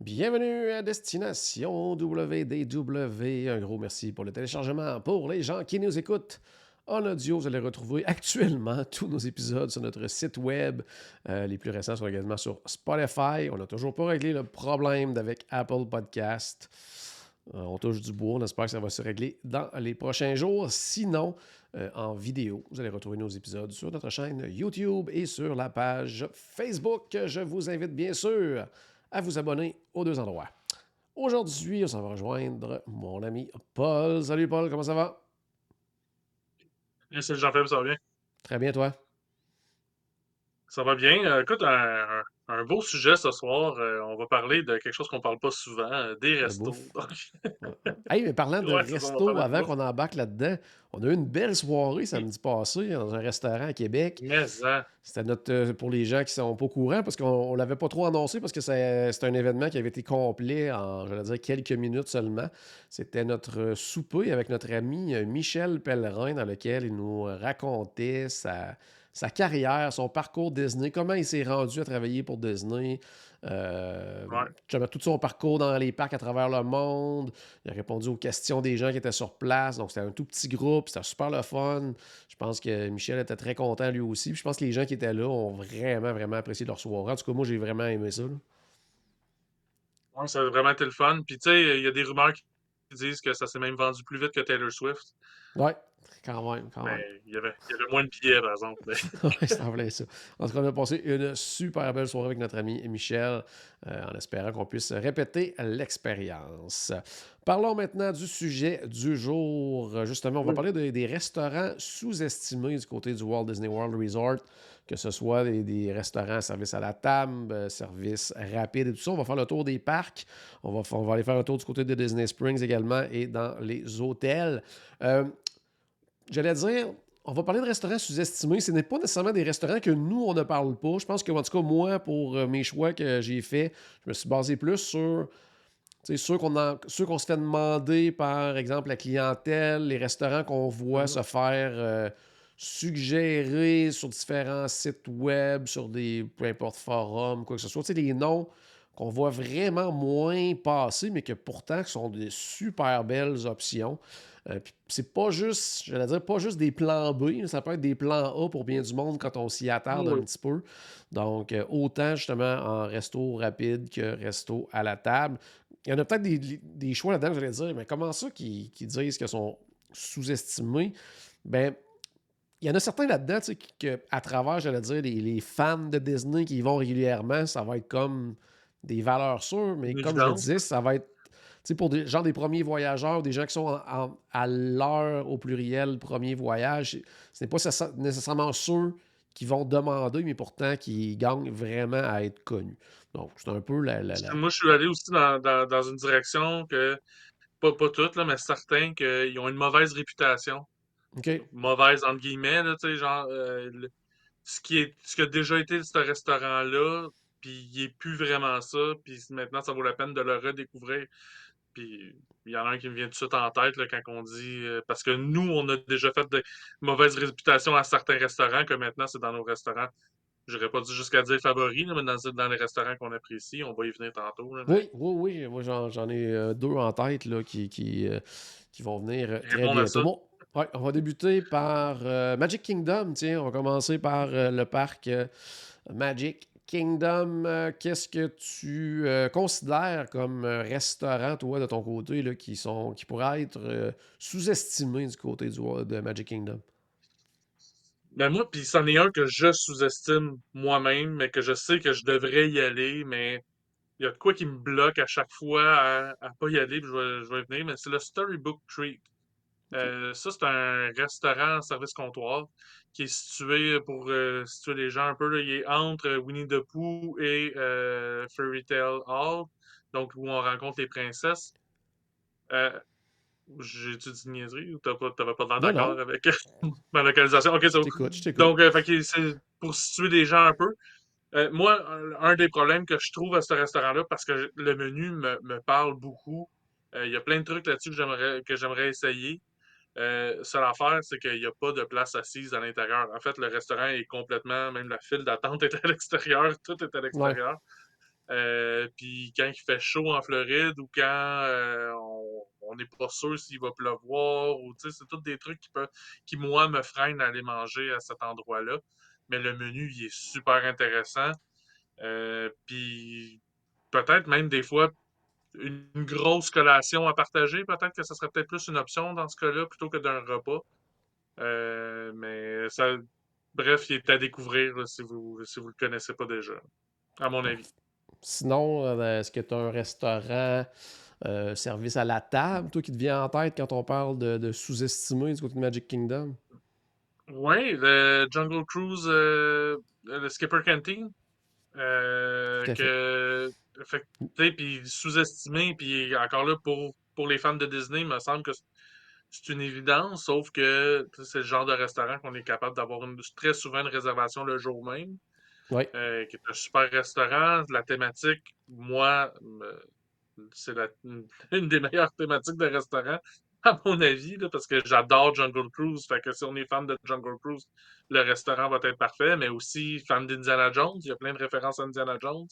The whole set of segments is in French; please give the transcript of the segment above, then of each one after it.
Bienvenue à Destination WDW. Un gros merci pour le téléchargement. Pour les gens qui nous écoutent en audio, vous allez retrouver actuellement tous nos épisodes sur notre site web. Euh, les plus récents sont également sur Spotify. On n'a toujours pas réglé le problème avec Apple Podcast. Euh, on touche du bois. On espère que ça va se régler dans les prochains jours. Sinon, euh, en vidéo, vous allez retrouver nos épisodes sur notre chaîne YouTube et sur la page Facebook. Je vous invite bien sûr à vous abonner aux deux endroits. Aujourd'hui, on s'en va rejoindre mon ami Paul. Salut Paul, comment ça va? Salut Jean-Philippe, ça va bien? Très bien, toi? Ça va bien. Euh, écoute, un, beau sujet ce soir. Euh, on va parler de quelque chose qu'on parle pas souvent, euh, des restos. Hey, mais parlant de Ouais, c'est ça, on va resto, parler de avant qu'on embarque là-dedans, on a eu une belle soirée samedi passé dans un restaurant à Québec. hein, C'était notre pour les gens qui sont pas au courant, parce qu'on ne l'avait pas trop annoncé, parce que c'est un événement qui avait été complet en, j'allais dire, quelques minutes seulement. C'était notre souper avec notre ami Michel Pellerin, dans lequel il nous racontait sa, sa carrière, son parcours Disney, comment il s'est rendu à travailler pour Disney. euh, Ouais. tout son parcours dans les parcs à travers le monde. Il a répondu aux questions des gens qui étaient sur place. Donc, c'était un tout petit groupe. C'était super le fun. Je pense que Michel était très content lui aussi. Puis je pense que les gens qui étaient là ont vraiment, vraiment apprécié leur soirée. En tout cas, moi, j'ai vraiment aimé ça. ouais, ça a vraiment été le fun. Puis, tu sais, il y a des rumeurs qui disent que ça s'est même vendu plus vite que Taylor Swift. Ouais, quand même, quand même. Il y avait, il y avait moins de billets, par exemple. Ouais, c'est en ça. En tout cas, on a passé une super belle soirée avec notre ami Michel, euh, en espérant qu'on puisse répéter l'expérience. Parlons maintenant du sujet du jour. Justement, on va Oui. parler de- des restaurants sous-estimés du côté du Walt Disney World Resort, que ce soit des, des restaurants service à la table, euh, service rapide et tout ça. On va faire le tour des parcs. On va, on va aller faire un tour du côté de Disney Springs également et dans les hôtels. Euh, J'allais dire, on va parler de restaurants sous-estimés. Ce n'est pas nécessairement des restaurants que nous, on ne parle pas. Je pense que, en tout cas, moi, pour euh, mes choix que j'ai faits, je me suis basé plus sur ceux qu'on se fait demander, par exemple, la clientèle, les restaurants qu'on voit Mhm. se faire euh, suggérer sur différents sites web, sur des, peu importe, forums, quoi que ce soit. Tu sais, des noms qu'on voit vraiment moins passer, mais que pourtant sont des super belles options. Euh, c'est pas juste, j'allais dire, pas juste des plans B, ça peut être des plans A pour bien du monde quand on s'y attarde un petit peu. Donc, euh, autant justement en resto rapide que resto à la table. Il y en a peut-être des, des choix là-dedans, j'allais dire, mais comment ça qui, qui disent qu'ils sont sous-estimés? Ben, il y en a certains là-dedans, tu sais, que, à travers, j'allais dire, les, les fans de Disney qui y vont régulièrement, ça va être comme des valeurs sûres, mais comme je le disais, ça va être sais, pour des genre des premiers voyageurs, des gens qui sont en- en- à l'heure au pluriel, premier voyage, ce n'est pas nécessa- nécessairement ceux qui vont demander, mais pourtant qui gagnent vraiment à être connus. Donc, c'est un peu la. Moi, je suis allé aussi dans, dans- dans une direction que, pas, pas toutes, là, mais certains, qu'ils ont une mauvaise réputation. Mauvaise, entre guillemets, tu sais, genre, euh, le- ce qui est, ce qui a déjà été ce restaurant-là, puis il est plus vraiment ça, puis maintenant, ça vaut la peine de le redécouvrir. Puis il y en a un qui me vient tout de suite en tête là, quand on dit. euh, parce que nous, on a déjà fait de mauvaises réputations à certains restaurants, que maintenant, c'est dans nos restaurants. J'aurais pas dit jusqu'à dire favoris, là, mais dans, dans les restaurants qu'on apprécie, on va y venir tantôt. là, Oui, oui, oui. Moi, j'en, j'en ai euh, deux en tête là, qui, qui, euh, qui vont venir très bientôt. Bon, ouais, on va débuter par Magic Kingdom. Tiens, on va commencer par le parc Magic Kingdom. Euh, qu'est-ce que tu euh, considères comme euh, restaurant, toi, de ton côté, là, qui, sont, qui pourraient être sous-estimés du côté du, de Magic Kingdom? Ben moi, puis c'en est un que je sous-estime moi-même, mais que je sais que je devrais y aller, mais il y a de quoi qui me bloque à chaque fois à, à pas y aller, puis je vais, je venir, mais c'est le Storybook Treat. Euh, ça, c'est un restaurant service comptoir qui est situé, pour euh, situer les gens un peu, là, il est entre Winnie the Pooh et euh, Fairy Tale Hall, donc où on rencontre les princesses. Euh, J'ai-tu dit niaiserie ou t'as pas, t'avais pas l'air d'accord avec ma localisation? Ok, ça je. Donc, euh, c'est pour situer les gens un peu. Euh, moi, un, des problèmes que je trouve à ce restaurant-là, parce que le menu me, me parle beaucoup, euh, il y a plein de trucs là-dessus que j'aimerais que j'aimerais essayer. Euh, seule affaire, c'est qu'il n'y a pas de place assise à l'intérieur. En fait, le restaurant est complètement, même la file d'attente est à l'extérieur, tout est à Ouais. l'extérieur. Euh, puis quand il fait chaud en Floride ou quand euh, on n'est pas sûr s'il va pleuvoir ou tu sais, c'est tous des trucs qui peuvent qui moi me freinent à aller manger à cet endroit-là. Mais le menu, il est super intéressant. Euh, puis peut-être même des fois une, grosse collation à partager, peut-être que ce serait peut-être plus une option dans ce cas-là plutôt que d'un repas. Euh, mais ça, bref, il est à découvrir là, si vous si vous le connaissez pas déjà, à mon avis. Sinon, euh, est-ce que tu as un restaurant, euh, service à la table, toi, qui te vient en tête quand on parle de, de sous-estimé du côté de Magic Kingdom? Oui, le Jungle Cruise, euh, le Skipper Canteen, que, fait, que, tu sais, puis sous-estimé, puis encore là, pour, pour les fans de Disney, il me semble que c'est une évidence, sauf que c'est le genre de restaurant qu'on est capable d'avoir très souvent une réservation le jour même, Oui. euh, qui est un super restaurant. La thématique, moi, c'est une des meilleures thématiques de restaurant, à mon avis, là, parce que j'adore Jungle Cruise. Fait que si on est fan de Jungle Cruise, le restaurant va être parfait, mais aussi fan d'Indiana Jones. Il y a plein de références à Indiana Jones.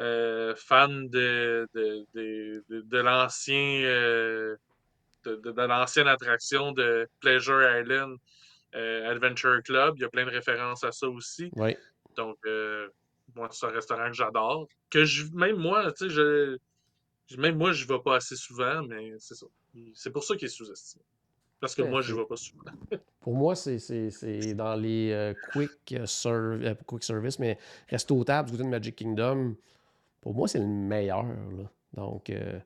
Euh, fan de, de, de, de, de l'ancien euh, de, de- de l'ancienne attraction de Pleasure Island euh, Adventure Club. Il y a plein de références à ça aussi. Oui. Donc, euh, moi, c'est un restaurant que j'adore. Que je, même moi, tu sais, je, même moi, je vais pas assez souvent, mais c'est ça. C'est pour ça qu'il est sous-estimé. Parce que à moi, je fait. vais pas souvent. Pour moi, c'est c'est- c'est dans les euh, quick, serv- euh, quick service, mais resto table du côté de Magic Kingdom, pour moi, c'est le meilleur. là. Donc, euh,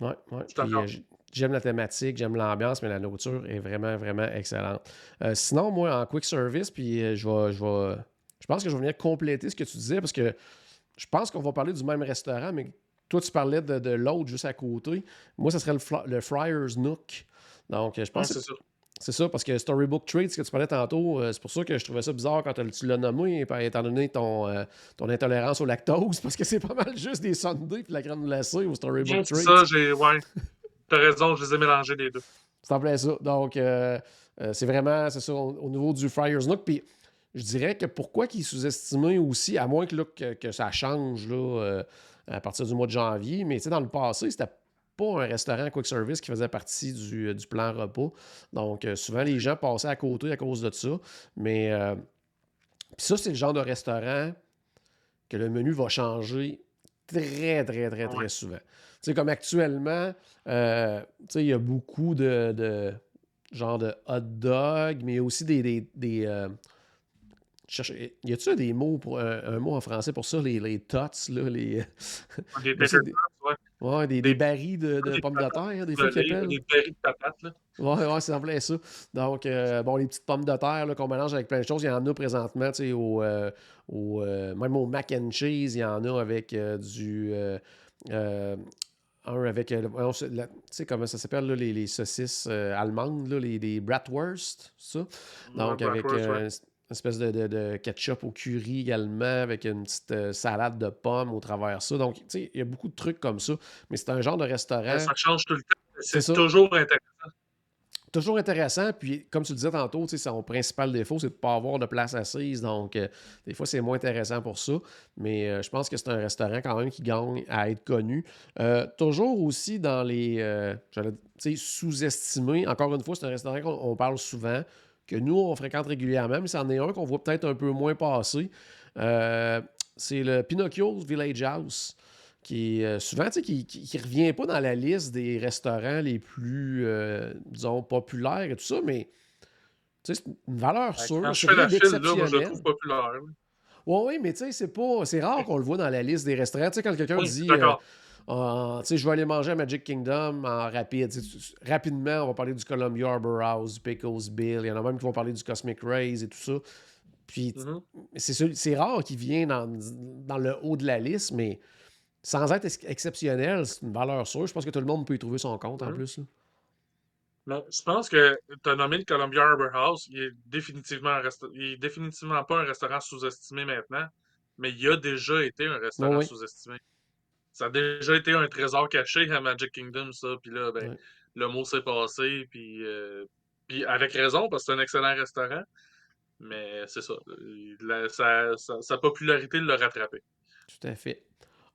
ouais, euh, j'aime la thématique, j'aime l'ambiance, mais la nourriture est vraiment, vraiment excellente. Euh, sinon, moi, en quick service, puis euh, je vais, je vais, je pense que je vais venir compléter ce que tu disais parce que je pense qu'on va parler du même restaurant, mais toi, tu parlais de, de l'autre juste à côté. Moi, ça serait le, le Friars Nook. Donc, je Ouais, pense que c'est ça. parce que Storybook Treats que tu parlais tantôt, euh, c'est pour ça que je trouvais ça bizarre quand tu l'as nommé, étant donné ton, euh, ton intolérance au lactose, parce que c'est pas mal juste des sundaes puis la crème glacée au Storybook Treats. ça, j'ai. Ouais. T'as raison, je les ai mélangés les deux. C'est en plein ça. Donc, euh, euh, c'est vraiment, c'est ça, au, au niveau du Friars Nook. Puis, je dirais que pourquoi qu'il est sous-estimé aussi, à moins que, là, que, que ça change là, à partir du mois de janvier, mais tu sais, dans le passé, c'était pas un restaurant quick service qui faisait partie du, euh, du plan repas. Donc, euh, souvent, les gens passaient à côté à cause de ça. Mais, euh, ça, c'est le genre de restaurant que le menu va changer très, très, très, très souvent. Tu sais, comme actuellement, euh, tu sais, il y a beaucoup de, de genre de hot dog, mais aussi des. des, des, euh, cherche- y a-tu des mots pour un, un mot en français pour ça, les, les tots, là, les, Des ouais. Ouais, des, des Des, barils de, de des pommes de terre, des fois qu'ils appellent. des berries de patates, là. Ouais, ouais, c'est en plein ça. Donc, euh, bon, les petites pommes de terre qu'on mélange avec plein de choses, il y en a présentement, tu sais, au, euh, au, euh, même au mac and cheese, il y en a avec euh, du. un avec. tu sais, comment ça s'appelle, les, les saucisses allemandes, là, les, les bratwurst, ça? Ouais, Donc, avec bratwurst, ouais. Une espèce de, de- de ketchup au curry également, avec une petite euh, salade de pommes au travers de ça. Donc, tu sais, il y a beaucoup de trucs comme ça. Mais c'est un genre de restaurant. Ça change tout le temps. C'est toujours intéressant. Toujours intéressant, puis comme tu le disais tantôt, son principal défaut, c'est de ne pas avoir de place assise, donc euh, des fois c'est moins intéressant pour ça, mais euh, je pense que c'est un restaurant quand même qui gagne à être connu. Toujours aussi dans les, sous-estimés, encore une fois, c'est un restaurant qu'on on parle souvent, que nous, on fréquente régulièrement, mais c'en est un qu'on voit peut-être un peu moins passer. Euh, c'est le Pinocchio's Village House qui est euh, souvent, tu sais, qui, qui, qui revient pas dans la liste des restaurants les plus, euh, disons, populaires et tout ça, mais tu sais, c'est une valeur sûre, Quand je fais la file, là, moi, je le trouve populaire. Oui, oui, mais tu sais, c'est pas. C'est rare qu'on le voit dans la liste des restaurants. Tu sais, quand quelqu'un Oui, dit euh, sais, je vais aller manger à Magic Kingdom en rapide. Rapidement, on va parler du Columbia Arbor House, du Pickles Bill. Il y en a même qui vont parler du Cosmic Rays et tout ça. Puis, Mhm. c'est rare qu'il vienne dans, dans le haut de la liste, mais sans être ex- exceptionnel, c'est une valeur sûre. Je pense que tout le monde peut y trouver son compte en Mhm. plus. là. Mais je pense que tu as nommé le Columbia Harbor House. Il est définitivement, un resta- il est définitivement pas un restaurant sous-estimé maintenant, mais il a déjà été un restaurant oui. sous-estimé. Ça a déjà été un trésor caché à Magic Kingdom, ça. Puis là, ben, Ouais. le mot s'est passé, puis, euh, puis avec raison, parce que c'est un excellent restaurant. Mais c'est ça. La- sa, sa- sa popularité l'a rattrapé. Tout à fait.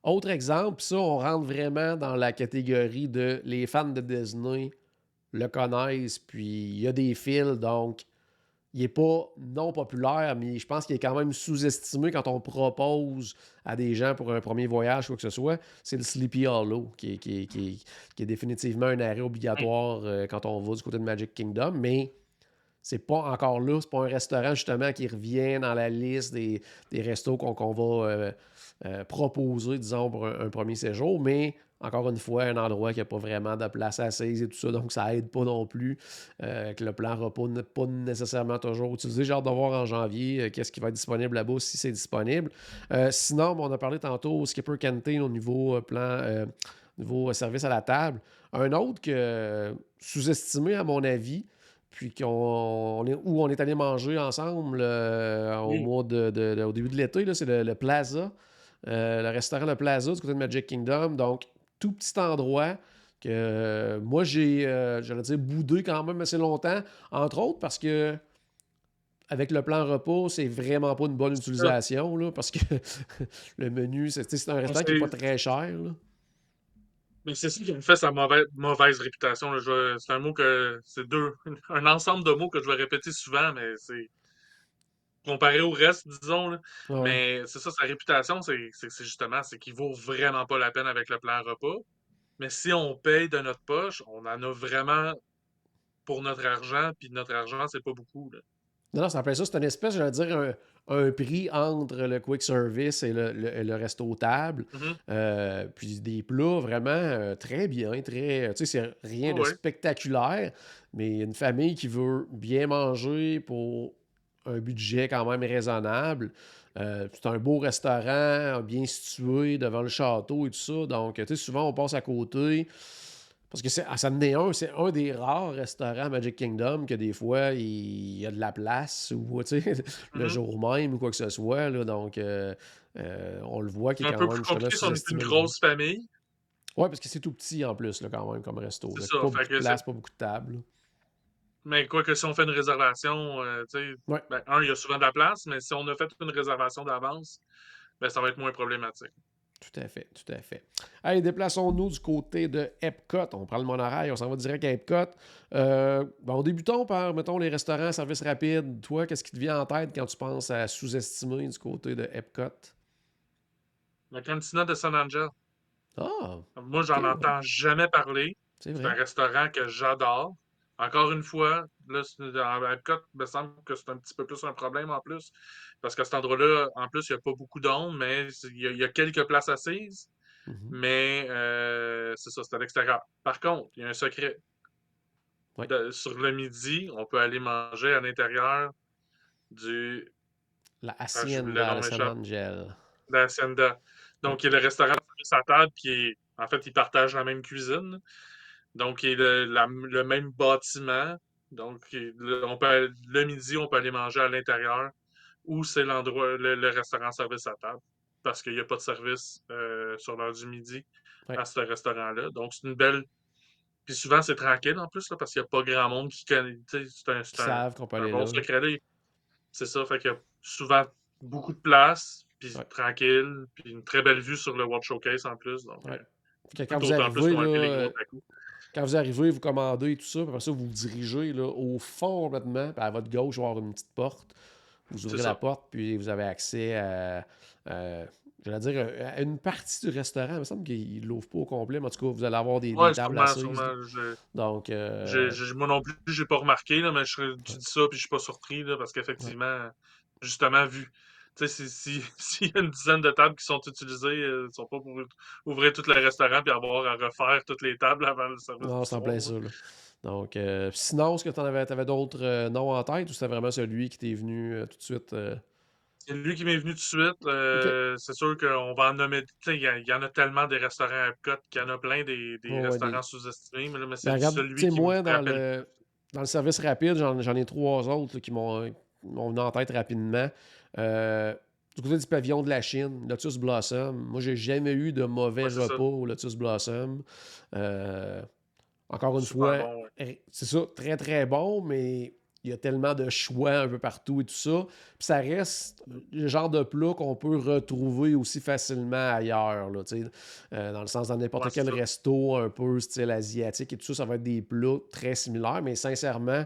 Autre exemple, puis ça, on rentre vraiment dans la catégorie de les fans de Disney le connaissent, puis il y a des fils, donc il n'est pas non populaire, mais je pense qu'il est quand même sous-estimé quand on propose à des gens pour un premier voyage, quoi que ce soit. C'est le Sleepy Hollow, qui est, qui est- qui est- qui est définitivement un arrêt obligatoire euh, quand on va du côté de Magic Kingdom, mais c'est pas encore là, c'est pas un restaurant justement qui revient dans la liste des, des restos qu'on va euh, euh, proposer, disons, pour un, premier séjour, mais encore une fois, un endroit qui n'a pas vraiment de place assise et tout ça, donc ça aide pas non plus, euh, que le plan repas pas nécessairement toujours utilisé. J'ai hâte de voir en janvier qu'est-ce qui va être disponible là-bas, si c'est disponible. Sinon, on a parlé tantôt au Skipper Canteen au niveau plan, niveau service à la table. Un autre que sous-estimé à mon avis, puis qu'on on est, où on est allé manger ensemble euh, au Oui. mois de, de- de- au début de l'été, c'est le, le Plaza, euh, le restaurant Le Plaza du côté de Magic Kingdom. Donc, tout petit endroit que euh, moi j'ai, j'allais dire, boudé quand même assez longtemps, entre autres parce que avec le plan repas, c'est vraiment pas une bonne utilisation, là, parce que le menu, c'est un restaurant qui n'est pas très cher. là. C'est ça qui me fait sa mauvaise, mauvaise réputation. C'est un mot que. C'est deux. Un ensemble de mots que je vais répéter souvent, mais c'est. Comparé au reste, disons. là. Ouais. Mais c'est ça, sa réputation, c'est justement, c'est qu'il vaut vraiment pas la peine avec le plan repas. Mais si on paye de notre poche, on en a vraiment pour notre argent, puis notre argent, c'est pas beaucoup. là. Non, non, ça s'appelle ça. C'est une espèce, j'allais dire, un, un prix entre le quick service et le, le- le resto table. Mhm. Euh, puis des plats vraiment euh, très bien, très. Tu sais, c'est rien de Ouais. spectaculaire, mais une famille qui veut bien manger pour un budget quand même raisonnable. Euh, c'est un beau restaurant, bien situé devant le château et tout ça. Donc, tu sais, souvent, on passe à côté. Parce que c'est, ça en est un, c'est un des rares restaurants à Magic Kingdom que des fois, il y a de la place ou, tu sais, le Mhm. jour même ou quoi que ce soit. là. donc, euh, euh, on le voit qui est Un quand peu même plus compliqué si on est une grosse famille. Ouais, parce que c'est tout petit en plus, là, quand même, comme resto. Là. ça, Pas beaucoup de place, pas beaucoup de tables. Mais quoi que si on fait une réservation, euh, tu sais, Ouais. ben, un, il y a souvent de la place, mais si on a fait une réservation d'avance, ben, ça va être moins problématique. Tout à fait, tout à fait. Allez, déplaçons-nous du côté de Epcot. On prend le monorail, on s'en va direct à Epcot. Euh, bon, débutons par, mettons, les restaurants, services rapides. Toi, qu'est-ce qui te vient en tête quand tu penses à sous-estimer du côté de Epcot? La cantina de San Angel, Ah, moi, j'en entends jamais parler. c'est un restaurant que j'adore. Encore une fois, là, à Epcot, il me semble que c'est un petit peu plus un problème en plus. Parce qu'à cet endroit-là, en plus, il n'y a pas beaucoup d'ombre, mais il y, a, il y a quelques places assises. Mhm. Mais euh, c'est ça, c'est à l'extérieur. Par contre, il y a un secret. De- sur le midi, on peut aller manger à l'intérieur du La Ah, le Hacienda de San. Angel. de Hacienda. Donc, il y a le restaurant à table qui est. En fait, ils partagent la même cuisine. Donc, il est le, la- le même bâtiment. Donc, le, on peut, le midi, on peut aller manger à l'intérieur ou c'est l'endroit, le, le restaurant service à table. Parce qu'il n'y a pas de service euh, sur l'heure du midi Ouais. à ce restaurant-là. Donc, c'est une belle. Puis souvent, c'est tranquille en plus, là, parce qu'il n'y a pas grand monde qui connaît. C'est un, savent qu'on peut un aller bon secret. C'est ça, fait qu'il y a souvent beaucoup de place, puis Ouais. tranquille, puis une très belle vue sur le World Showcase en plus. Donc, Ouais. euh, quand vous plus arrivez, là, à-coups. quand vous arrivez, vous commandez et tout ça, puis après ça, vous vous dirigez là, au fond complètement, puis à votre gauche, il va y avoir une petite porte. Vous ouvrez la porte, puis vous avez accès à, à- j'allais dire, à une partie du restaurant. Il me semble qu'il ne l'ouvre pas au complet, mais en tout cas, vous allez avoir des, tables sûrement, assises. sûrement. Je- Donc, euh, moi non plus, j'ai pas remarqué, là, mais je, tu dis ça, puis je suis pas surpris, là, parce qu'effectivement, justement, vu, tu sais, s'il si, y a une dizaine de tables qui sont utilisées, euh, ils sont pas pour ouvrir tout le restaurant puis avoir à refaire toutes les tables avant le service. Non, c'est en plein ça. Donc, euh, sinon, est-ce que tu avais, avais d'autres euh, noms en tête ou c'était vraiment celui qui t'est venu tout de suite? C'est lui qui m'est venu tout de suite. C'est sûr qu'on va en nommer. Il y, y, en a tellement des restaurants à Epcot qu'il y en a plein des, des restaurants sous-estimés. Mais, mais c'est ben, celui qui moi, dans le, dans le service rapide, j'en ai trois autres qui m'ont venu en tête rapidement. Euh, du côté du pavillon de la Chine, Lotus Blossom. Moi, j'ai jamais eu de mauvais repas au Lotus Blossom. Encore une fois, c'est ça, très très bon, mais il y a tellement de choix un peu partout et tout ça. Puis ça reste le genre de plat qu'on peut retrouver aussi facilement ailleurs. Là, euh, dans le sens, dans n'importe quel resto un peu style asiatique et tout ça, ça va être des plats très similaires, mais sincèrement,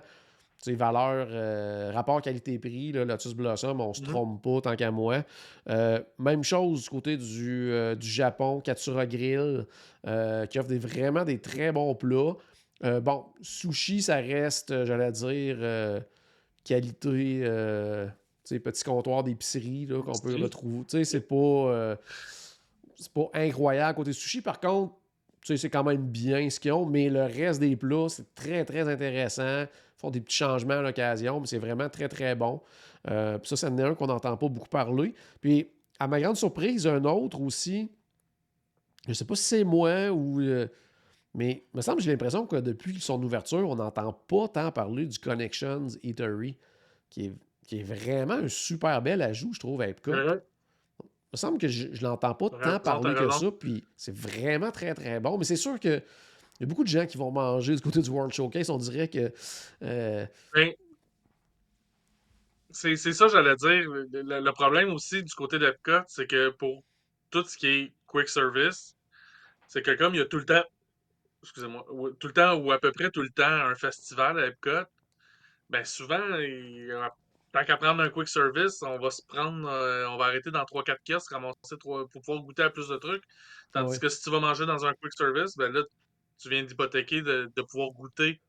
valeur, euh, rapport qualité-prix, Lotus Blossom, on se mm-hmm. trompe pas tant qu'à moi. Euh, même chose du côté du, euh, du Japon, Katsura Grill, qui offre des, vraiment des très bons plats. bon, sushi, ça reste, j'allais dire, qualité, petit comptoir d'épicerie qu'on peut retrouver. C'est pas, c'est pas incroyable côté sushi. Par contre, c'est quand même bien ce qu'ils ont, mais le reste des plats, c'est très, très intéressant font des petits changements à l'occasion, mais c'est vraiment très, très bon. Euh, ça, c'est un qu'on n'entend pas beaucoup parler. Puis, à ma grande surprise, un autre aussi, je ne sais pas si c'est moi ou. Euh, mais il me semble j'ai l'impression que depuis son ouverture, on n'entend pas tant parler du Connections Eatery, qui est, qui est vraiment un super bel ajout, je trouve, à Epcot. Il me semble que je, je n'entends pas tant parler que ça, puis c'est vraiment très, très bon. Mais c'est sûr que il y a beaucoup de gens qui vont manger du côté du World Showcase. On dirait que. Euh, ben, c'est ça, j'allais dire. Le, problème aussi du côté d'Epcot, c'est que pour tout ce qui est quick service, c'est que comme il y a tout le temps, excusez-moi, tout le temps ou à peu près tout le temps un festival à Epcot, ben souvent, tant qu'à prendre un quick service, on va se prendre, euh, on va arrêter dans 3-4 kiosques, ramasser pour pouvoir goûter à plus de trucs. Tandis que si tu vas manger dans un quick service, ben là, tu viens d'hypothéquer de, pouvoir goûter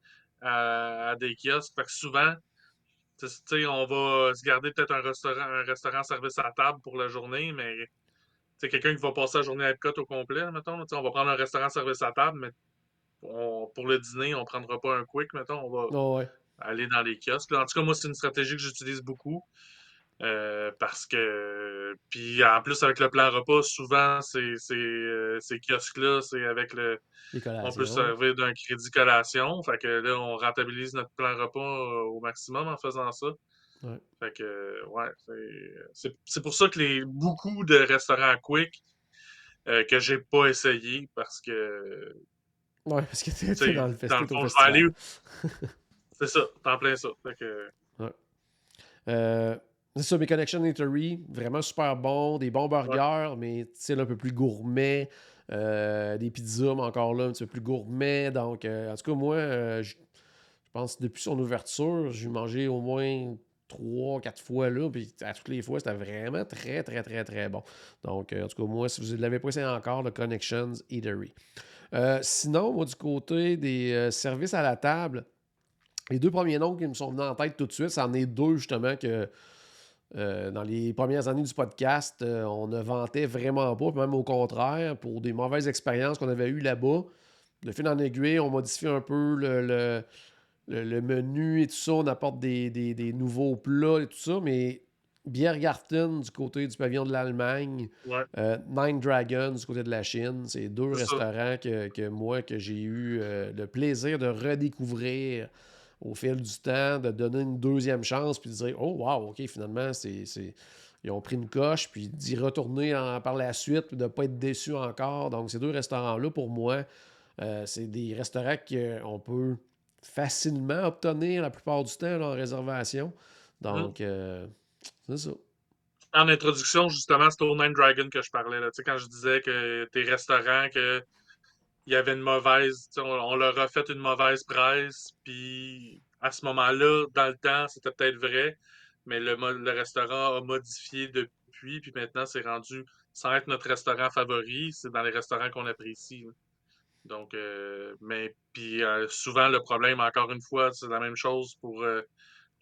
à, des kiosques. Fait que souvent, on va se garder peut-être un restaurant, un restaurant service à table pour la journée, mais c'est quelqu'un qui va passer la journée à Epcot au complet, mettons. On va prendre un restaurant service à table, mais pour le dîner, on ne prendra pas un quick, mettons. On va aller dans les kiosques. En tout cas, moi, c'est une stratégie que j'utilise beaucoup. Euh, parce que, puis en plus, avec le plan repas, souvent, c'est, euh, ces kiosques-là, c'est avec le. On peut servir d'un crédit collation. Fait que là, on rentabilise notre plan repas euh, au maximum en faisant ça. Fait que, ouais, c'est pour ça que les beaucoup de restaurants quick que j'ai pas essayé parce que. Ouais, parce que t'es dans le festival. c'est ça, t'en plein ça. Fait que. Ouais. C'est ça, mes Connection Eatery, vraiment super bon, des bons burgers, mais style un peu plus gourmet. Euh, des pizzas, mais encore là, un petit peu plus gourmet. Donc, euh, en tout cas, moi, euh, je pense depuis son ouverture, j'ai mangé au moins trois, quatre fois là, puis à toutes les fois, c'était vraiment très, très, très, très bon. Donc, en tout cas, moi, si vous ne l'avez pas essayé encore, le Connections Eatery. sinon, moi, du côté des services à la table, les deux premiers noms qui me sont venus en tête tout de suite, c'en est deux justement que euh, dans les premières années du podcast, euh, on ne vantait vraiment pas, même au contraire, pour des mauvaises expériences qu'on avait eues là-bas. De fil en aiguille, on modifie un peu le, le, menu et tout ça, on apporte des, nouveaux plats et tout ça, mais Biergarten du côté du pavillon de l'Allemagne, euh, Nine Dragons du côté de la Chine, c'est deux restaurants que, que, moi, que j'ai eu le plaisir de redécouvrir au fil du temps, de donner une deuxième chance, puis de dire Oh, wow, OK, finalement, c'est, ils ont pris une coche, puis d'y retourner par la suite, puis de ne pas être déçu encore. Donc, ces deux restaurants-là, pour moi, euh, c'est des restaurants qu'on peut facilement obtenir la plupart du temps en réservation. Donc, hum. euh, c'est ça. En introduction, justement, c'était au Nine Dragon que je parlais. Là. Tu sais, quand je disais que tes restaurants, que il y avait une mauvaise, on, leur a fait une mauvaise presse, puis à ce moment-là, dans le temps, c'était peut-être vrai, mais le, le, restaurant a modifié depuis, puis maintenant, c'est rendu, sans être notre restaurant favori, c'est dans les restaurants qu'on apprécie. Donc, euh, mais puis euh, souvent, le problème, encore une fois, c'est la même chose pour euh,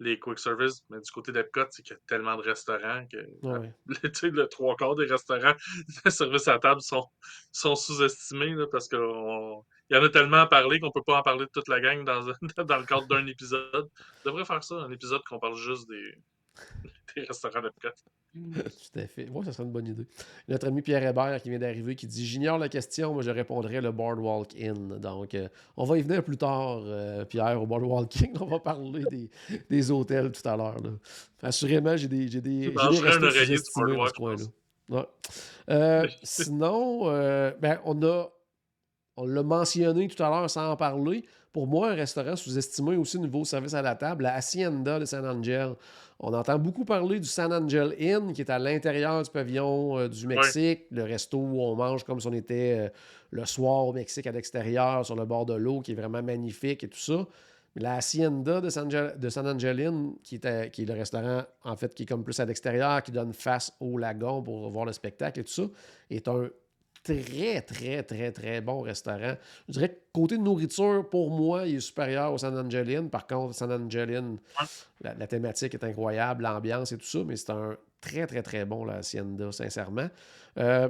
les quick service. Mais du côté d'Epcot, c'est qu'il y a tellement de restaurants que Ouais. tu sais, le trois quarts des restaurants de service à table sont, sont sous-estimés parce qu'il y en a tellement à parler qu'on peut pas en parler de toute la gang dans, dans le cadre d'un épisode. On devrait faire ça, un épisode qu'on parle juste des, des restaurants d'Epcot. Tout à fait. Oui, ça serait une bonne idée. Notre ami Pierre Hébert qui vient d'arriver qui dit J'ignore la question, mais je répondrai le Boardwalk Inn. Donc, euh, on va y venir plus tard, euh, Pierre, au Boardwalk Inn. On va parler des, des hôtels tout à l'heure. Assurément, j'ai des, j'ai des, oreiller du ce Boardwalk. Ouais. Euh, sinon, euh, ben, on a. On l'a mentionné tout à l'heure sans en parler. Pour moi, un restaurant sous-estimé aussi au niveau service à la table, la Hacienda de San Angel. On entend beaucoup parler du San Angel Inn, qui est à l'intérieur du pavillon euh, du Mexique, le resto où on mange comme si on était euh, le soir au Mexique à l'extérieur, sur le bord de l'eau, qui est vraiment magnifique et tout ça. Mais la Hacienda de San, Angel- de San Angel Inn, qui est, à- qui est le restaurant, en fait, qui est comme plus à l'extérieur, qui donne face au lagon pour voir le spectacle et tout ça, est un très, très, très, très bon restaurant. Je dirais que côté nourriture, pour moi, il est supérieur au San Angelin. Par contre, San Angelin, la, la thématique est incroyable, l'ambiance et tout ça, mais c'est un très, très, très bon, la Hacienda, sincèrement. Euh,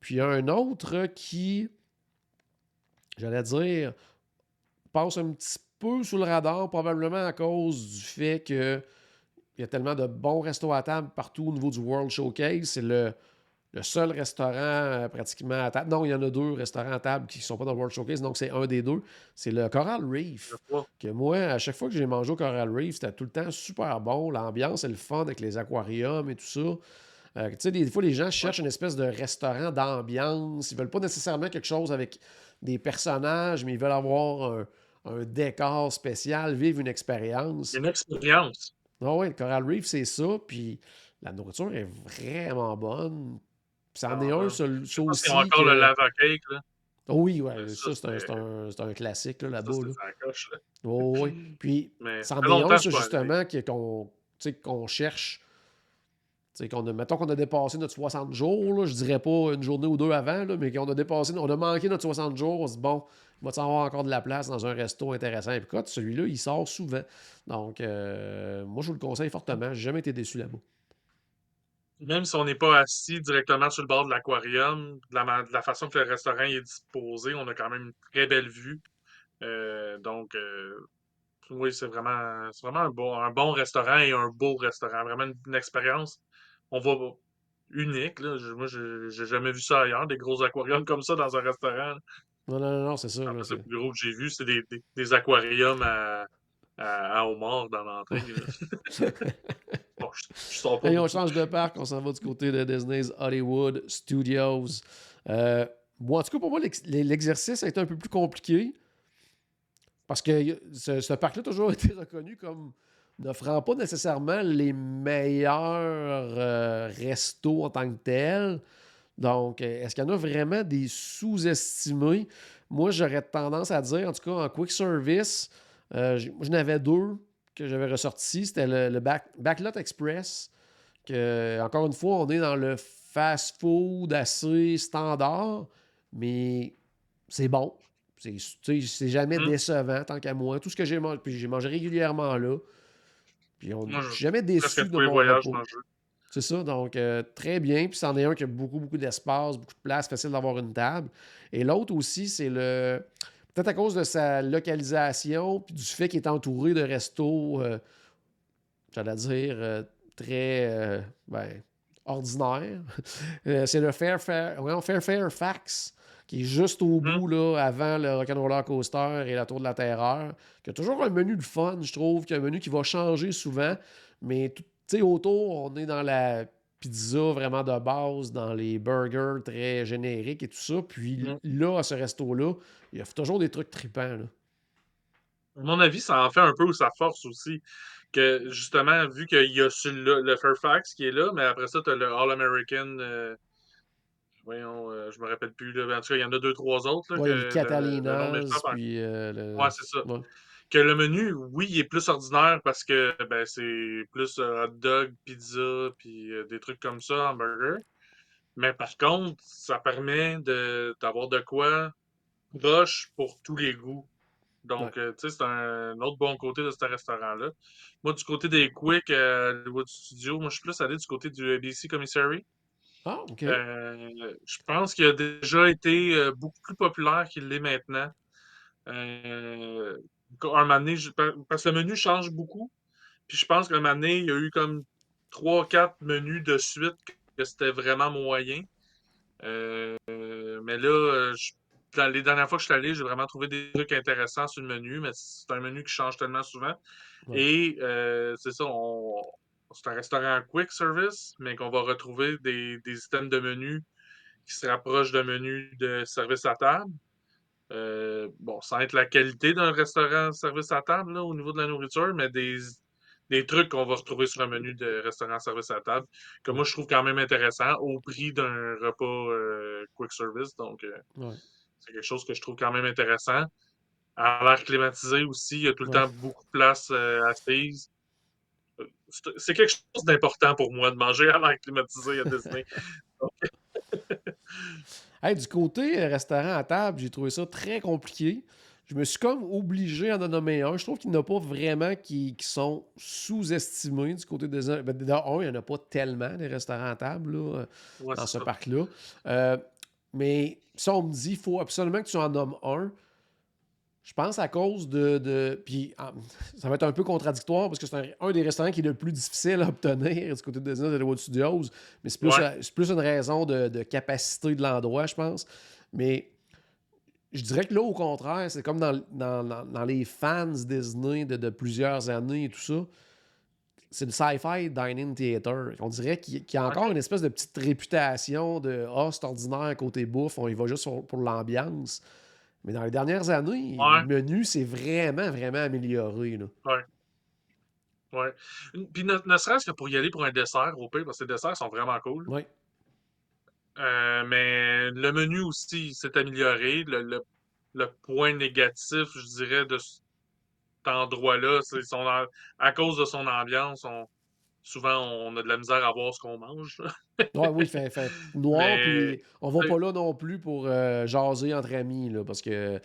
puis il y a un autre qui, j'allais dire, passe un petit peu sous le radar, probablement à cause du fait que il y a tellement de bons restos à table partout au niveau du World Showcase. C'est le, le seul restaurant euh, pratiquement à table. Non, il y en a deux restaurants à table qui ne sont pas dans le World Showcase, donc c'est un des deux. C'est le Coral Reef. Que moi, à chaque fois que j'ai mangé au Coral Reef, c'était tout le temps super bon. L'ambiance est le fun avec les aquariums et tout ça. Euh, tu sais, des fois, les gens cherchent une espèce de restaurant d'ambiance. Ils veulent pas nécessairement quelque chose avec des personnages, mais ils veulent avoir un, un décor spécial, vivre une expérience. Une expérience. Ah oui, le Coral Reef, c'est ça. Puis la nourriture est vraiment bonne. Ça en Ah, est un, ça, ça aussi. C'est encore que- le lava cake, là. Oh oui, ouais, ça, ça, c'est un, un- classique là, Ça, là-bas. là. coche, là. Oh, oui. Puis ça en est un, ça, justement, qu'on cherche. Qu'on a, mettons qu'on a dépassé notre 60 jours, là, je dirais pas une journée ou deux avant, là, mais qu'on a dépassé, on a manqué notre 60 jours, on se dit bon, il va-tu avoir encore de la place dans un resto intéressant? Et puis, celui-là, il sort souvent. Donc, euh, moi, je vous le conseille fortement. J'ai jamais été déçu là-bas. Même si on n'est pas assis directement sur le bord de l'aquarium, de la, de la façon que le restaurant est disposé, on a quand même une très belle vue. Euh, donc, euh, oui, c'est vraiment, vraiment un bon, un bon restaurant et un beau restaurant. Vraiment une, une expérience, on va unique. Là. Je- moi, j'ai jamais vu ça ailleurs, des gros aquariums comme ça dans un restaurant. Non, non, non, non, c'est ça. Le plus gros que j'ai vu, c'est des, des, des aquariums à, à, à dans l'entrée. je, je sors pas Hey, on change de parc, on s'en va du côté de Disney's Hollywood Studios. Euh, bon, en tout cas, pour moi, l'ex- l'exercice a été un peu plus compliqué parce que ce, ce parc-là a toujours été reconnu comme n'offrant pas nécessairement les meilleurs euh, restos en tant que tels. Donc, euh, est-ce qu'il y en a vraiment des sous-estimés? Moi, j'aurais tendance à dire, en tout cas, en quick service, euh, j- moi, j'en avais deux que j'avais ressortis. C'était le, le Back- Backlot Express, que, encore une fois, on est dans le fast-food assez standard, mais c'est bon. C'est jamais Mm. décevant, tant qu'à moi. Tout ce que j'ai mangé, puis j'ai mangé régulièrement là. Puis on, je suis jamais déçu de mon dans le jeu. C'est ça, donc euh, très bien. Puis c'en est un qui a beaucoup, beaucoup d'espace, beaucoup de place, facile d'avoir une table. Et l'autre aussi, c'est le. Peut-être à cause de sa localisation, puis du fait qu'il est entouré de restos, euh, j'allais dire, euh, très euh, ben, ordinaires. C'est le Fairfax, voyons, Fair Fairfax, qui est juste au Mhm. bout, là, avant le Rock'n'Roller Coaster et la Tour de la Terreur, qui a toujours un menu de fun, je trouve, qui a un menu qui va changer souvent, mais tout tu sais, autour, on est dans la pizza vraiment de base, dans les burgers très génériques et tout ça. Puis Mm. là, à ce resto-là, il y a toujours des trucs tripants. Là. À mon avis, ça en fait un peu sa force aussi. Que justement, vu qu'il y a celui-là, le Fairfax qui est là, mais après ça, tu as le All-American. euh, voyons, euh, je me rappelle plus. Là, en tout cas, il y en a deux, trois autres. Là, Ouais, que le le- le nom Catalinas, puis euh, le- Ouais, c'est ça. ouais. Que le menu, oui, il est plus ordinaire parce que ben, c'est plus euh, hot dog, pizza, puis euh, des trucs comme ça, hamburger. Mais par contre, ça permet d'avoir de quoi proche pour tous les goûts. Donc, euh, tu sais, c'est un, autre bon côté de ce restaurant-là. Moi, du côté des Quick, euh, Hollywood Studio, moi, je suis plus allé du côté du ABC Commissary. Ah, OK. Euh, je pense qu'il a déjà été beaucoup plus populaire qu'il l'est maintenant. Un moment donné, parce que le menu change beaucoup. Puis je pense qu'un moment donné, il y a eu comme 3-4 menus de suite que c'était vraiment moyen. mais là, je les dernières fois que je suis allé, j'ai vraiment trouvé des trucs intéressants sur le menu, mais c'est un menu qui change tellement souvent. Et euh, c'est ça, c'est un restaurant quick service, mais qu'on va retrouver des, des items de menu qui se rapprochent d'un menu de service à table. Euh, bon, sans être la qualité d'un restaurant service à table au niveau de la nourriture, mais des, des trucs qu'on va retrouver sur un menu de restaurant service à table, que moi je trouve quand même intéressant au prix d'un repas euh, quick service. Donc, c'est quelque chose que je trouve quand même intéressant. À l'air climatisé aussi, il y a tout le temps beaucoup de place euh, assise. Euh, c'est quelque chose d'important pour moi de manger à l'air climatisé à Disney. du côté euh, restaurant à table, j'ai trouvé ça très compliqué. Je me suis comme obligé à en nommer un. Je trouve qu'il n'y en a pas vraiment qui, sont sous-estimés du côté des. Ben, il n'y en a pas tellement des restaurants à table dans ce parc-là. mais ça, on me dit, il faut absolument que tu en nommes un. Je pense à cause de. puis ah, ça va être un peu contradictoire parce que c'est un, des restaurants qui est le plus difficile à obtenir du côté de Disney de Studios. Mais c'est plus, une raison de, capacité de l'endroit, je pense. Mais je dirais que là, au contraire, c'est comme dans, les fans Disney de, de, plusieurs années et tout ça c'est le sci-fi dining theater. On dirait qu'il y a encore une espèce de petite réputation de Ah, c'est ordinaire côté bouffe, on y va juste pour, l'ambiance. Mais dans les dernières années, le menu s'est vraiment, vraiment amélioré. Là. Ouais. Ouais. Puis ne, serait-ce que pour y aller pour un dessert au pire, parce que les desserts sont vraiment cool. Ouais. Euh, mais le menu aussi s'est amélioré. Le, le, point négatif, je dirais, de, endroit-là, à cause de son ambiance, souvent on a de la misère à voir ce qu'on mange. ouais, oui, fait, fait noir, puis on va pas là non plus pour euh, jaser entre amis, là, parce que.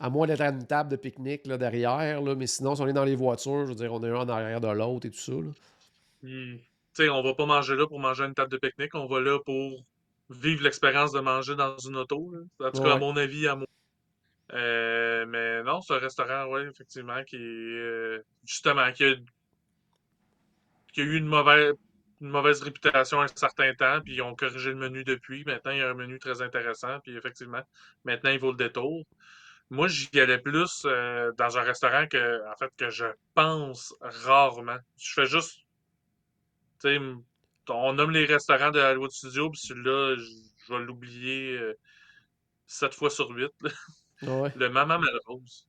À moins d'être à une table de pique-nique là, derrière, là, mais sinon, si on est dans les voitures, je veux dire, on est un en arrière de l'autre et tout ça. Là. Mmh. sais, on va pas manger là pour manger à une table de pique-nique, on va là pour vivre l'expérience de manger dans une auto. En tout cas, à mon avis, à moi. Euh, mais non, c'est un restaurant, oui, effectivement, qui euh, justement, qui a, eu une mauvaise, une mauvaise réputation un certain temps, puis ils ont corrigé le menu depuis. Maintenant, il y a un menu très intéressant, puis effectivement, maintenant, il vaut le détour. Moi, j'y allais plus euh, dans un restaurant que, en fait, que je pense rarement. Je fais juste, tu sais, on nomme les restaurants de Hollywood Studio, puis celui-là, je, vais l'oublier sept fois sur huit. Le Maman Melrose.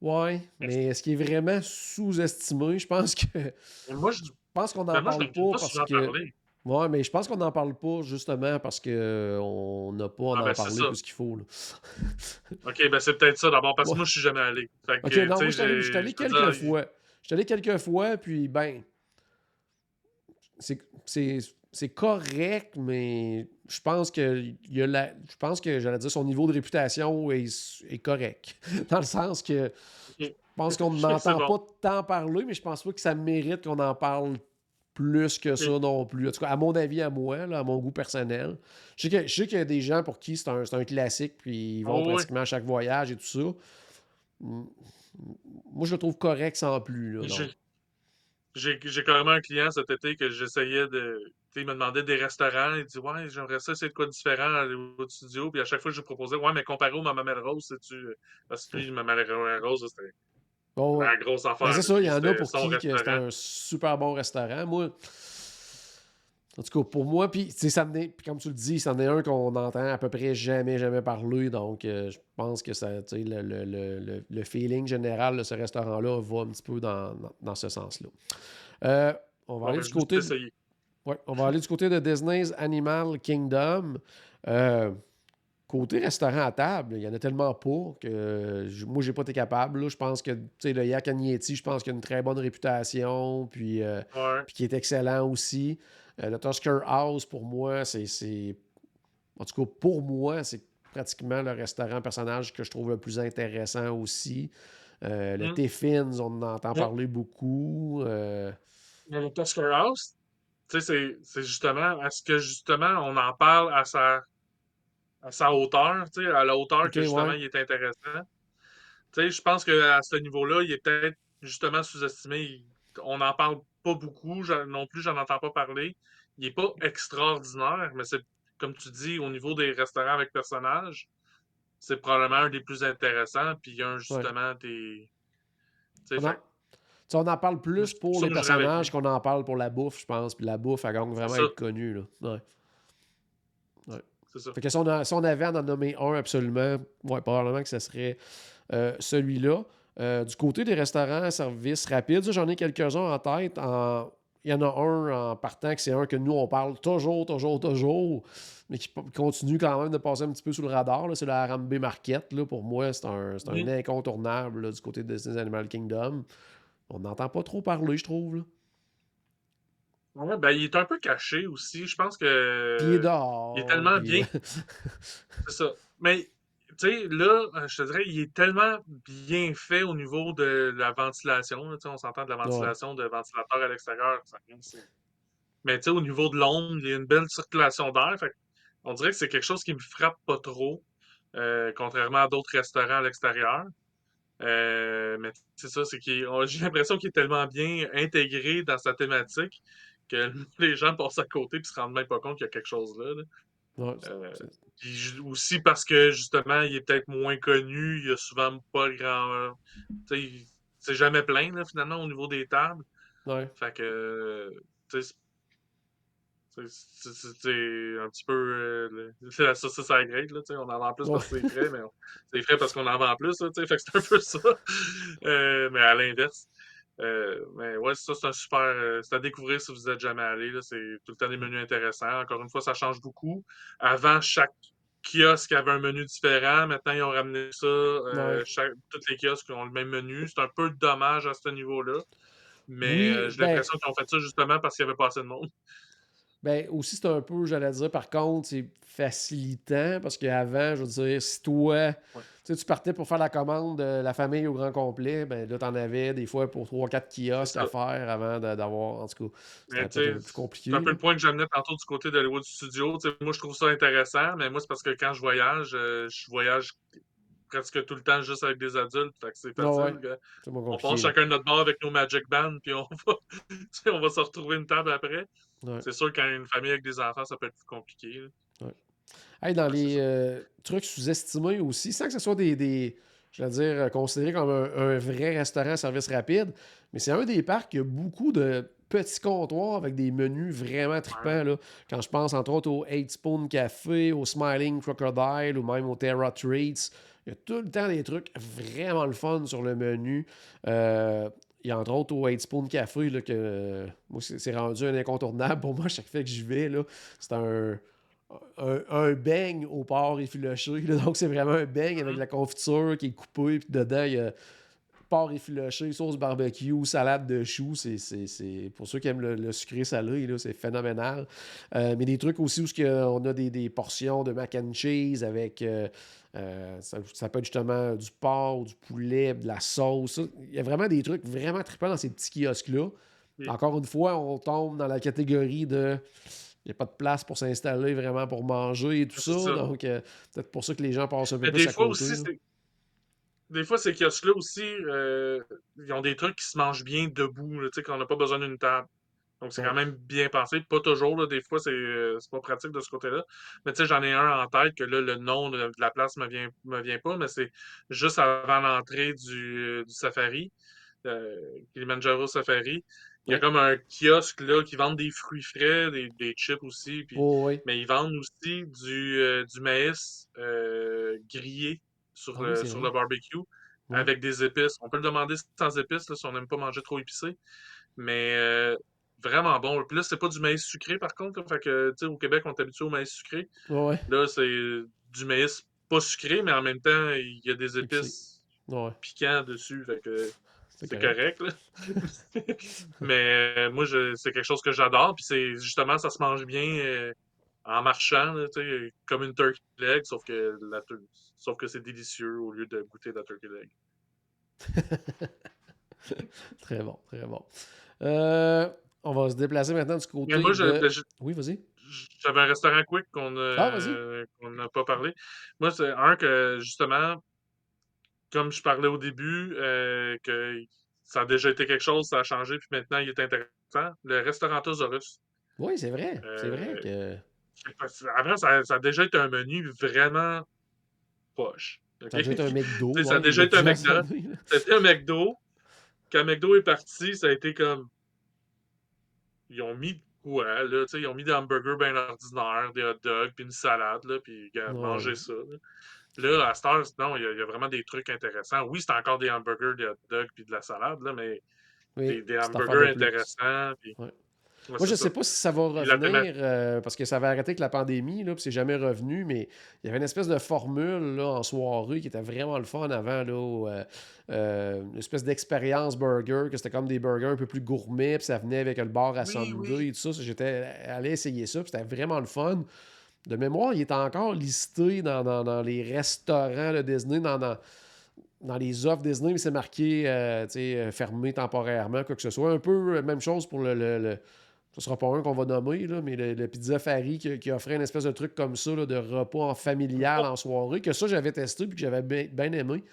Ouais, mais est-ce qu'il est vraiment sous-estimé? Je pense que. Moi, je pense qu'on n'en parle pas, parce que. Ouais, mais je pense qu'on n'en parle pas justement parce qu'on n'a pas à ah, en ben, parler tout ce qu'il faut. ok, ben c'est peut-être ça d'abord, parce que moi, je suis jamais allé. ok, non, moi, je suis allé quelques fois. Je suis allé quelques fois, puis ben. C'est correct, mais je pense que il a la, je pense que j'allais dire son niveau de réputation est, correct. Dans le sens que je pense qu'on n'entend pas tant parler, mais je pense pas que ça mérite qu'on en parle plus que ça non plus. En tout cas, à mon avis, à moi, à mon goût personnel. Je sais qu'il y a des gens pour qui c'est un, un, classique, puis ils vont oh, pratiquement à chaque voyage et tout ça. Moi, je le trouve correct sans plus. J'ai carrément un client cet été que j'essayais de il me demandait des restaurants. Il dit Ouais, j'aimerais ça, c'est de quoi différent votre studio. Puis à chaque fois, je lui proposais Ouais, mais comparé au Mama Rose, c'est-tu. Parce que lui, Mama Rose, c'était bon, la grosse affaire. C'est ça, il y en a pour qui c'était un super bon restaurant. Moi. En tout cas, pour moi, puis ça puis comme tu le dis, c'en est un qu'on entend à peu près jamais, jamais parler. Donc, euh, je pense que ça, le, le, le, le, feeling général de ce restaurant-là va un petit peu dans, dans, ce sens-là. Euh, on va aller du côté. Ouais, on va aller du côté de Disney's Animal Kingdom. Euh, côté restaurant à table, il y en a tellement pas que moi, j'ai pas été capable. Je pense que le Yak je pense qu'il a une très bonne réputation, puis, euh, qui est excellent aussi. Euh, le Tusker House, pour moi, c'est. En tout cas, pour moi, c'est pratiquement le restaurant personnage que je trouve le plus intéressant aussi. Euh, le Mm. Tiffins, on en entend Ouais. parler beaucoup. euh, le Tusker House, tu sais, c'est- justement, est-ce que justement on en parle à sa, à sa hauteur, tu sais, à la hauteur que justement ouais. il est intéressant? Tu sais, je pense qu'à ce niveau-là, il est peut-être justement sous-estimé. On n'en parle pas beaucoup, non plus, j'en entends pas parler. Il n'est pas extraordinaire, mais c'est, comme tu dis, au niveau des restaurants avec personnages, c'est probablement un des plus intéressants, puis il y a un, justement des. tu sais, on, en, fait- on en parle plus pour les personnages qu'on en parle pour la bouffe, je pense. Puis la bouffe, elle gagne vraiment être connue. Là. Ouais. C'est ça. Fait que si on, a- si on avait à en nommer un absolument, ouais, probablement que ce serait euh, celui-là. Euh, du côté des restaurants à service rapide, j'en ai quelques-uns en tête. En- Il y en a un en partant que c'est un que nous, on parle toujours, toujours, toujours, mais qui continue quand même de passer un petit peu sous le radar. C'est le Harambe Market. Là. Pour moi, c'est un, un incontournable là, du côté de Disney Animal Kingdom. On n'entend pas trop parler, je trouve. Là. Ouais, ben, il est un peu caché aussi. Je pense que. Il est dehors. il est tellement bien. C'est ça. Mais, tu sais, là, euh, je te dirais, il est tellement bien fait au niveau de la ventilation. là, on s'entend de la ventilation, de ventilateur à l'extérieur. Mais, tu sais, au niveau de l'ombre, il y a une belle circulation d'air. On dirait que c'est quelque chose qui me frappe pas trop, euh, contrairement à d'autres restaurants à l'extérieur. Euh, mais c'est ça, c'est qu'il j'ai l'impression qu'il est tellement bien intégré dans sa thématique que les gens passent à côté et se rendent même pas compte qu'il y a quelque chose là. Ouais, Euh, puis aussi parce que justement, il est peut-être moins connu, il y a souvent pas grand. Tu sais, il- c'est jamais plein là, finalement au niveau des tables. ouais. Fait que tu sais, c'est- un petit peu euh, le- la saucisse à la grecque, là, tu sais, on en vend plus parce que c'est frais, mais c'est frais parce qu'on en vend plus, là, tu sais, fait que c'est un peu ça. Euh, mais à l'inverse. Euh, mais ouais, ça, c'est un super. euh, c'est à découvrir si vous êtes jamais allé. là, C'est tout le temps des menus intéressants. Encore une fois, ça change beaucoup. Avant, chaque kiosque avait un menu différent. Maintenant, ils ont ramené ça. euh, Ouais. chaque- tous les kiosques ont le même menu. C'est un peu dommage à ce niveau-là. Mais Oui, j'ai ben- l'impression qu'ils ont fait ça justement parce qu'il n'y avait pas assez de monde. Ben, aussi, c'est un peu, j'allais dire, par contre, c'est facilitant parce qu'avant, je veux dire, si toi, tu partais pour faire la commande de la famille au grand complet, ben là, t'en avais des fois pour 3-4 kiosques à faire avant de- d'avoir, en tout cas, c'était plus compliqué. C'est un peu le point que j'amenais tantôt du côté d'Hollywood Studio. Tu sais, moi, je trouve ça intéressant, mais moi, c'est parce que quand je voyage, euh, je voyage presque tout le temps juste avec des adultes. Fait que c'est Ah facile. ouais. que- moins on passe chacun de notre bord avec nos Magic Band, puis on va, on va se retrouver une table après. Ouais. C'est sûr, quand une famille avec des enfants, ça peut être plus compliqué. Hey, dans les euh, trucs sous-estimés aussi, sans que ce soit des, des je veux dire, euh, considéré comme un, un vrai restaurant à service rapide, mais c'est un des parcs qui a beaucoup de petits comptoirs avec des menus vraiment trippants. Là. Quand je pense entre autres au 8 Spoon Café, au Smiling Crocodile ou même au Terra Treats, il y a tout le temps des trucs vraiment le fun sur le menu. Euh, y a entre autres au 8 Spoon Café là, que euh, moi, c'est rendu un incontournable pour moi chaque fois que j'y vais. C'est un, un, un beigne au porc effiloché. là. Donc, c'est vraiment un beigne avec Mhm. la confiture qui est coupée. Puis dedans, il y a porc effiloché, sauce barbecue, salade de choux. C'est, Pour ceux qui aiment le, le sucré salé, c'est phénoménal. Euh, mais des trucs aussi où on a des, des portions de mac and cheese avec. euh, euh, ça, ça peut être justement du porc, du poulet, de la sauce. Il y a vraiment des trucs vraiment trippants dans ces petits kiosques-là. Oui. Encore une fois, on tombe dans la catégorie de. Il n'y a pas de place pour s'installer vraiment pour manger et tout ça. ça. Donc, euh, peut-être pour ça que les gens passent un peu Mais plus des à fois côté. aussi. Des fois, ces kiosques-là aussi, euh, ils ont des trucs qui se mangent bien debout, là, sais, qu'on n'a pas besoin d'une table. Donc, c'est Ouais. quand même bien pensé. Pas toujours, là, des fois, c'est euh, pas pratique de ce côté-là. Mais tu sais, j'en ai un en tête que là, le nom de, de la place me vient, me vient pas, mais c'est juste avant l'entrée du, euh, du safari, euh, Kilimanjaro Safari. Il y a Ouais. comme un kiosque là qui vend des fruits frais, des, des chips aussi. Puis Oh, oui. mais ils vendent aussi du, euh, du maïs euh, grillé sur, Ah le, sur le barbecue Ouais. avec des épices. On peut le demander sans épices là, si on n'aime pas manger trop épicé. Mais vraiment bon. Puis là, c'est pas du maïs sucré par contre. Fait que, tu sais, au Québec, on est habitué au maïs sucré. Ouais. Là, c'est du maïs pas sucré, mais en même temps, il y a des épices Ouais, piquants dessus. Fait que c'est correct. correct. là. mais euh, moi, c'est quelque chose que j'adore. Puis c'est justement, ça se mange bien euh, en marchant, là, tu sais, comme une turkey leg, sauf que, la sauf que c'est délicieux au lieu de goûter de la turkey leg. très bon, très bon. Euh, on va se déplacer maintenant du côté Mais moi, je- de... ben, je- Oui, vas-y. j'avais un restaurant quick qu'on a- Ah, qu'on n'a pas parlé. Moi, c'est un que, justement, comme je parlais au début, euh, que ça a déjà été quelque chose, ça a changé, puis maintenant, il est intéressant. Le restaurantosaurus. Oui, c'est vrai. C'est vrai Euh, que Avant, ça, ça a déjà été un menu vraiment poche. ça a déjà été un McDo. Ça a déjà été un McDo. C'était un McDo. Quand McDo est parti, ça a été comme. Ils ont mis de quoi, là? tu sais, Ils ont mis des hamburgers bien ordinaires, des hot dogs, puis une salade, là, puis Ouais. mangez ça. Là. Là, à heure, non, il y, a- il y a vraiment des trucs intéressants. Oui, c'est encore des hamburgers, des hot dogs, puis de la salade, là, mais Oui, des, hamburgers de intéressants. Puis... Ouais. Ouais, Moi, je c'est sais pas si ça va la revenir, euh, parce que ça avait arrêté avec la pandémie, là, puis c'est jamais revenu, mais il y avait une espèce de formule là, en soirée qui était vraiment le fun avant, là, où, euh, euh, une espèce d'expérience burger, que c'était comme des burgers un peu plus gourmets, puis ça venait avec le bar à Oui, et tout ça. J'étais allé essayer ça, puis c'était vraiment le fun. De mémoire, il est encore listé dans, dans- dans les restaurants de Disney, dans, dans, dans les offres Disney, mais c'est marqué euh, fermé temporairement, quoi que ce soit. Un peu euh, même chose pour le. le, le- ce sera pas un qu'on va nommer, là, mais le, le Pizza Fari qui, qui offrait une espèce de truc comme ça, là, de repas en familial en soirée, que ça, j'avais testé et que j'avais bien aimé.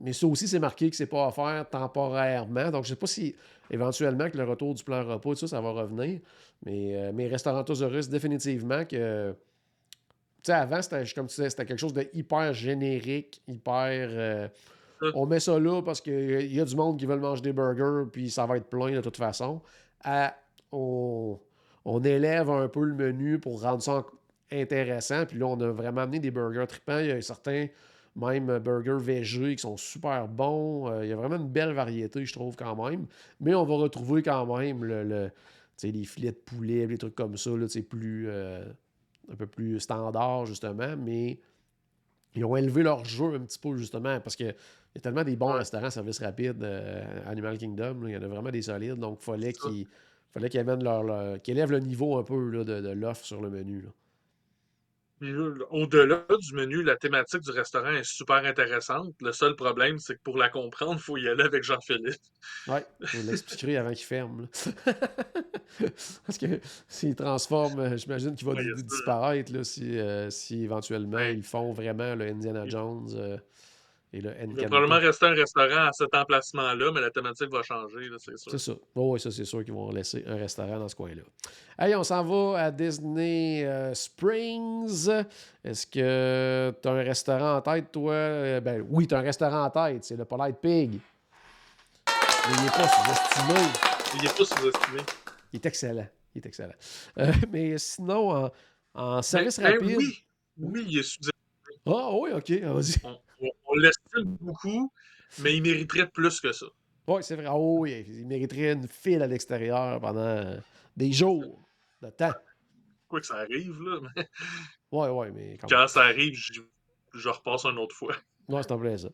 Mais ça aussi, c'est marqué que c'est pas offert temporairement. Donc, je sais pas si éventuellement que le retour du plan repas, ça, ça va revenir. Mais euh, mes restaurantosaurus, définitivement que. Tu sais, avant, c'était, comme tu disais, c'était quelque chose de hyper générique, hyper. euh, on met ça là parce qu'il y a du monde qui veut manger des burgers, puis ça va être plein de toute façon. À- on, on élève un peu le menu pour rendre ça intéressant. Puis là, on a vraiment amené des burgers trippants. Il y a certains, même burgers végés, qui sont super bons. Euh, il y a vraiment une belle variété, je trouve, quand même. Mais on va retrouver quand même le, les filets de poulet, les trucs comme ça, là, plus, euh, un peu plus standard, justement. Mais ils ont élevé leur jeu un petit peu, justement, parce que il y a tellement des bons restaurants service rapide, euh, Animal Kingdom, là, il y en a vraiment des solides, donc il fallait qu'ils fallait qu'ils amènent leur, leur- qu'ils élèvent le niveau un peu là, de, de l'offre sur le menu. là. Au-delà du menu, la thématique du restaurant est super intéressante. Le seul problème, c'est que pour la comprendre, il faut y aller avec Jean-Philippe. Je vous l'expliquerai avant qu'il ferme. Parce que s'il transforme, euh, j'imagine qu'il va Ouais, disparaître là, si, euh, si éventuellement Ouais. ils font vraiment le Indiana Jones euh, et le Il va probablement rester un restaurant à cet emplacement-là, mais la thématique va changer, c'est sûr. C'est ça. oui, ça, c'est sûr qu'ils vont laisser un restaurant dans ce coin-là. Hey, on s'en va à Disney euh, Springs. Est-ce que tu as un restaurant en tête, toi? Euh, Ben oui, tu as un restaurant en tête. C'est le Polite Pig. Mais il n'est pas sous-estimé. Il n'est pas sous-estimé. Il est excellent. Il est excellent. Euh, mais sinon, en, en service Ben- ben rapide. oui, oui, il est sous Ah oui, ok. Vas-y. On, l'estime beaucoup, mais il mériterait plus que ça. Oui, c'est vrai. Oui, il mériterait une file à l'extérieur pendant des jours de temps. Quoi que ça arrive, là, mais Oui, oui, mais quand ça arrive, je, je repasse une autre fois. Ouais, c'est plein ça.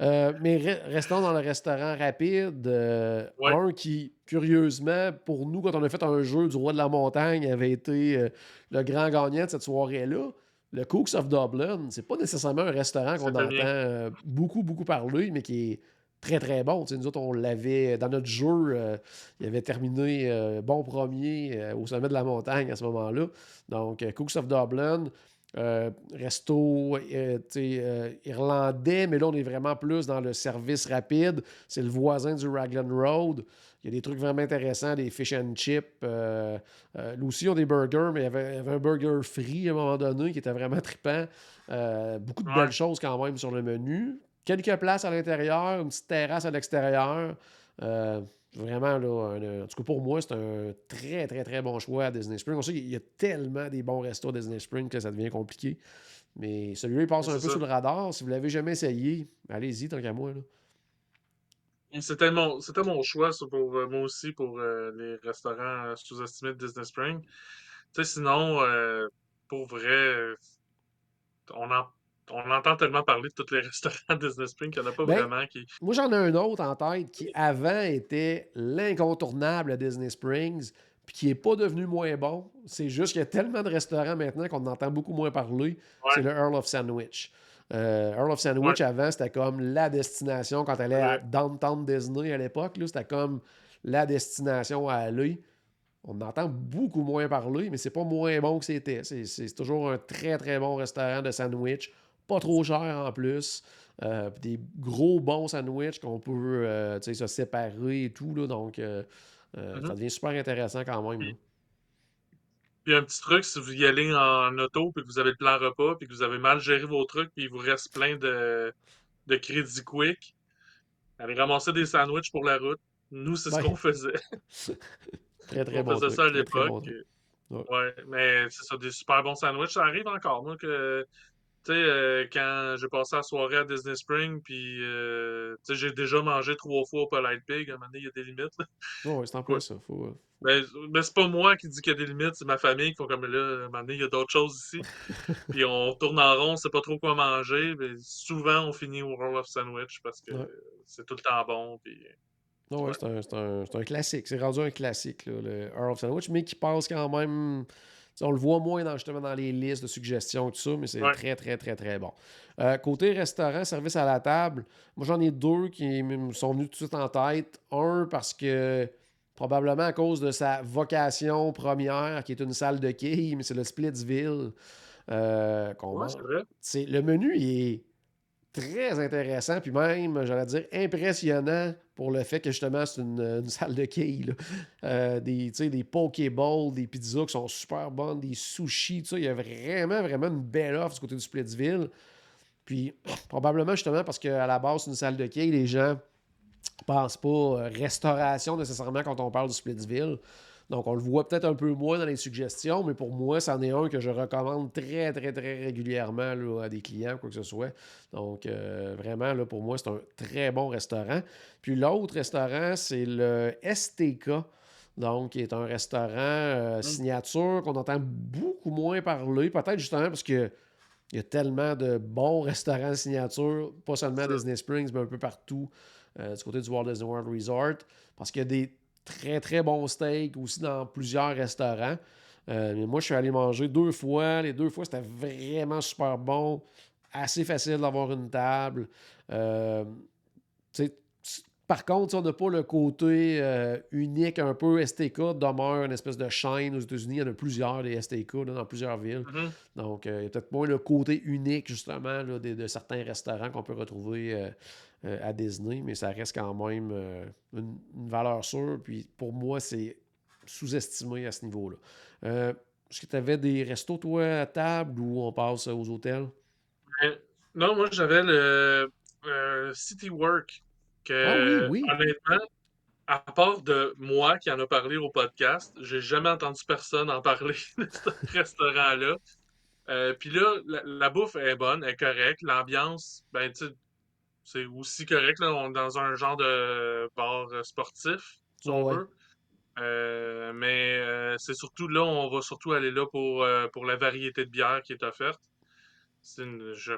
Euh, mais re- restons dans le restaurant rapide. euh, Ouais. Un qui, curieusement, pour nous, quand on a fait un jeu du Roi de la Montagne, avait été euh, le grand gagnant de cette soirée-là. Le Cooks of Dublin, c'est pas nécessairement un restaurant qu'on entend bien. euh, beaucoup, beaucoup parler, mais qui est très, très bon. Nous autres, on l'avait dans notre jeu. euh, il avait terminé euh, bon premier euh, au sommet de la montagne à ce moment-là. Donc, euh, Cooks of Dublin, euh, resto euh, euh, irlandais, mais là, on est vraiment plus dans le service rapide. C'est le voisin du Raglan Road. Il y a des trucs vraiment intéressants, des fish and chips. Euh, euh, aussi, ils ont des burgers, mais il y avait, il y avait un burger free à un moment donné qui était vraiment trippant. Euh, beaucoup de Ouais. belles choses quand même sur le menu. Quelques places à l'intérieur, une petite terrasse à l'extérieur. Euh, vraiment, là, un- en tout cas pour moi, c'est un très, très, très bon choix à Disney Springs. On sait qu'il y a tellement des bons restos à Disney Springs que ça devient compliqué. Mais celui-là, il passe un peu ça. sous le radar. Si vous l'avez jamais essayé, allez-y, tant qu'à moi. Là. C'était mon, c'était mon choix, ça, pour euh, moi aussi, pour euh, les restaurants euh, sous-estimés de Disney Spring. Tu sais, sinon, euh, pour vrai, on, en- on entend tellement parler de tous les restaurants de Disney Spring qu'il n'y en a pas Ben, vraiment qui. Moi, j'en ai un autre en tête qui, avant, était l'incontournable à Disney Springs. puis qui n'est pas devenu moins bon. C'est juste qu'il y a tellement de restaurants maintenant qu'on entend beaucoup moins parler. C'est le Earl of Sandwich. Euh, Earl of Sandwich, avant, c'était comme la destination quand elle est à Downtown Disney à l'époque. C'était comme la destination à aller. On entend beaucoup moins parler, mais c'est pas moins bon que c'était. C'est toujours un très, très bon restaurant de sandwich. Pas trop cher en plus. Euh, des gros bons sandwichs qu'on peut euh, se séparer et tout. Là, donc, mm-hmm. ça devient super intéressant quand même. Puis un petit truc, si vous y allez en auto, puis que vous avez le plan repas, puis que vous avez mal géré vos trucs, puis il vous reste plein de, de crédits quick, allez ramasser des sandwichs pour la route. Nous, c'est ce qu'on faisait. très, très bon. On faisait ça à l'époque. ouais. mais c'est ça, des super bons sandwichs. Ça arrive encore, moi, que tu sais, euh, quand j'ai passé la soirée à Disney Spring, puis euh, tu sais, j'ai déjà mangé trois fois au Polite Pig, à un moment donné, il y a des limites. oui, c'est en plus ça. Faut... Euh, ben, ben, c'est pas moi qui dis qu'il y a des limites, c'est ma famille qui font comme là, à un moment donné, il y a d'autres choses ici. puis on tourne en rond, on sait pas trop quoi manger. Mais souvent, on finit au Roll of Sandwich parce que c'est tout le temps bon. Puis... ouais, c'est un, un, un, classique. C'est rendu un classique, là, le Earl of Sandwich, mais qui passe quand même on le voit moins dans, justement dans les listes de suggestions et tout ça, mais c'est très, très, très, très bon. Euh, côté restaurant, service à la table, moi j'en ai deux qui me sont venus tout de suite en tête. Un parce que probablement à cause de sa vocation première, qui est une salle de quilles, mais c'est le Splitsville. Euh, c'est le menu est très intéressant, puis même, j'allais dire, impressionnant pour le fait que justement, c'est une, salle de quilles. Euh, des, des Pokéballs, des pizzas qui sont super bonnes, des sushis, il y a vraiment, vraiment une belle offre du côté du Splitsville. Puis, probablement justement parce qu'à la base, c'est une salle de quilles, les gens pensent pas euh, restauration nécessairement quand on parle du Splitsville. Donc, on le voit peut-être un peu moins dans les suggestions, mais pour moi, c'en est un que je recommande très, très, très régulièrement à des clients, quoi que ce soit. Donc, euh, vraiment, là, pour moi, c'est un très bon restaurant. Puis l'autre restaurant, c'est le STK. Donc, qui est un restaurant euh, mm. signature qu'on entend beaucoup moins parler, peut-être justement parce que il y a tellement de bons restaurants signature, pas seulement à Disney Springs, mais un peu partout euh, du côté du Walt Disney World Resort. Parce qu'il y a des très, très bon steak aussi dans plusieurs restaurants. Euh, mais moi, je suis allé manger deux fois. Les deux fois, c'était vraiment super bon. Assez facile d'avoir une table. Euh, par contre, on n'a pas le côté euh, unique un peu STK, demeure une espèce de chaîne aux États-Unis. Il y en a plusieurs des STK dans plusieurs villes. Mm-hmm. Donc, il y a peut-être moins le côté unique, justement, de, certains restaurants qu'on peut retrouver euh, à Disney, mais ça reste quand même euh, une, valeur sûre. Puis pour moi, c'est sous-estimé à ce niveau-là. Euh, est-ce que tu avais des restos, toi, à table ou on passe aux hôtels? non, moi, j'avais le City Work. Que, ah oui, oui. Honnêtement, à part de moi qui en a parlé au podcast, j'ai jamais entendu personne en parler de ce restaurant-là. Puis là, la, bouffe est bonne, est correcte. L'ambiance, ben, tu c'est aussi correct. Là, on est dans un genre de bar sportif, si on veut. Euh, mais euh, c'est surtout là, on va surtout aller là pour, euh, pour la variété de bière qui est offerte. C'est une, je,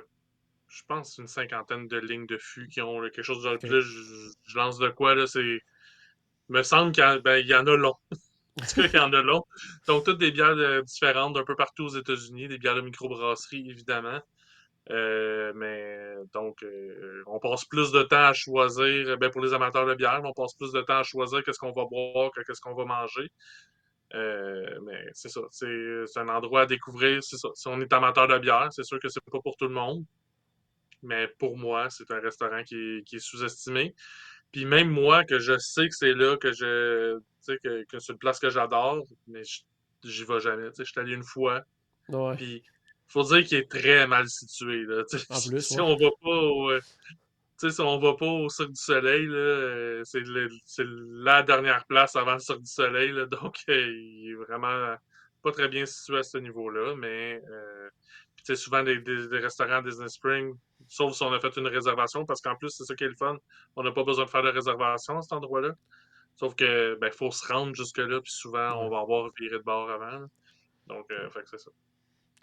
je pense une cinquantaine de lignes de fûts qui ont quelque chose de plus. Je, lance de quoi là, c'est. me semble qu'il y, ben, y, en a long. qu'il y en a long. Donc, toutes des bières différentes d'un peu partout aux États-Unis, des bières de microbrasserie, évidemment. Euh, mais donc, euh, on passe plus de temps à choisir, ben pour les amateurs de bière, on passe plus de temps à choisir qu'est-ce qu'on va boire que qu'est-ce qu'on va manger. Euh, mais c'est ça, c'est un endroit à découvrir. C'est ça. Si on est amateur de bière, c'est sûr que c'est pas pour tout le monde. Mais pour moi, c'est un restaurant qui est, sous-estimé. Puis même moi, que je sais que c'est là que je. Tu sais, que, que c'est une place que j'adore, mais j'y vais jamais. Tu sais, je suis allé une fois. Puis faut dire qu'il est très mal situé. Là, en plus, si, on va pas au, euh, si on va pas au Cirque du Soleil, euh, c'est la dernière place avant le Cirque du Soleil. Là, donc, euh, il est vraiment pas très bien situé à ce niveau-là. Mais euh, souvent, des, des, restaurants Disney Spring, sauf si on a fait une réservation, parce qu'en plus, c'est ça qui est le fun. On n'a pas besoin de faire de réservation à cet endroit-là. Sauf que ben, faut se rendre jusque-là, puis souvent, on va avoir viré de bord avant. Donc, c'est ça.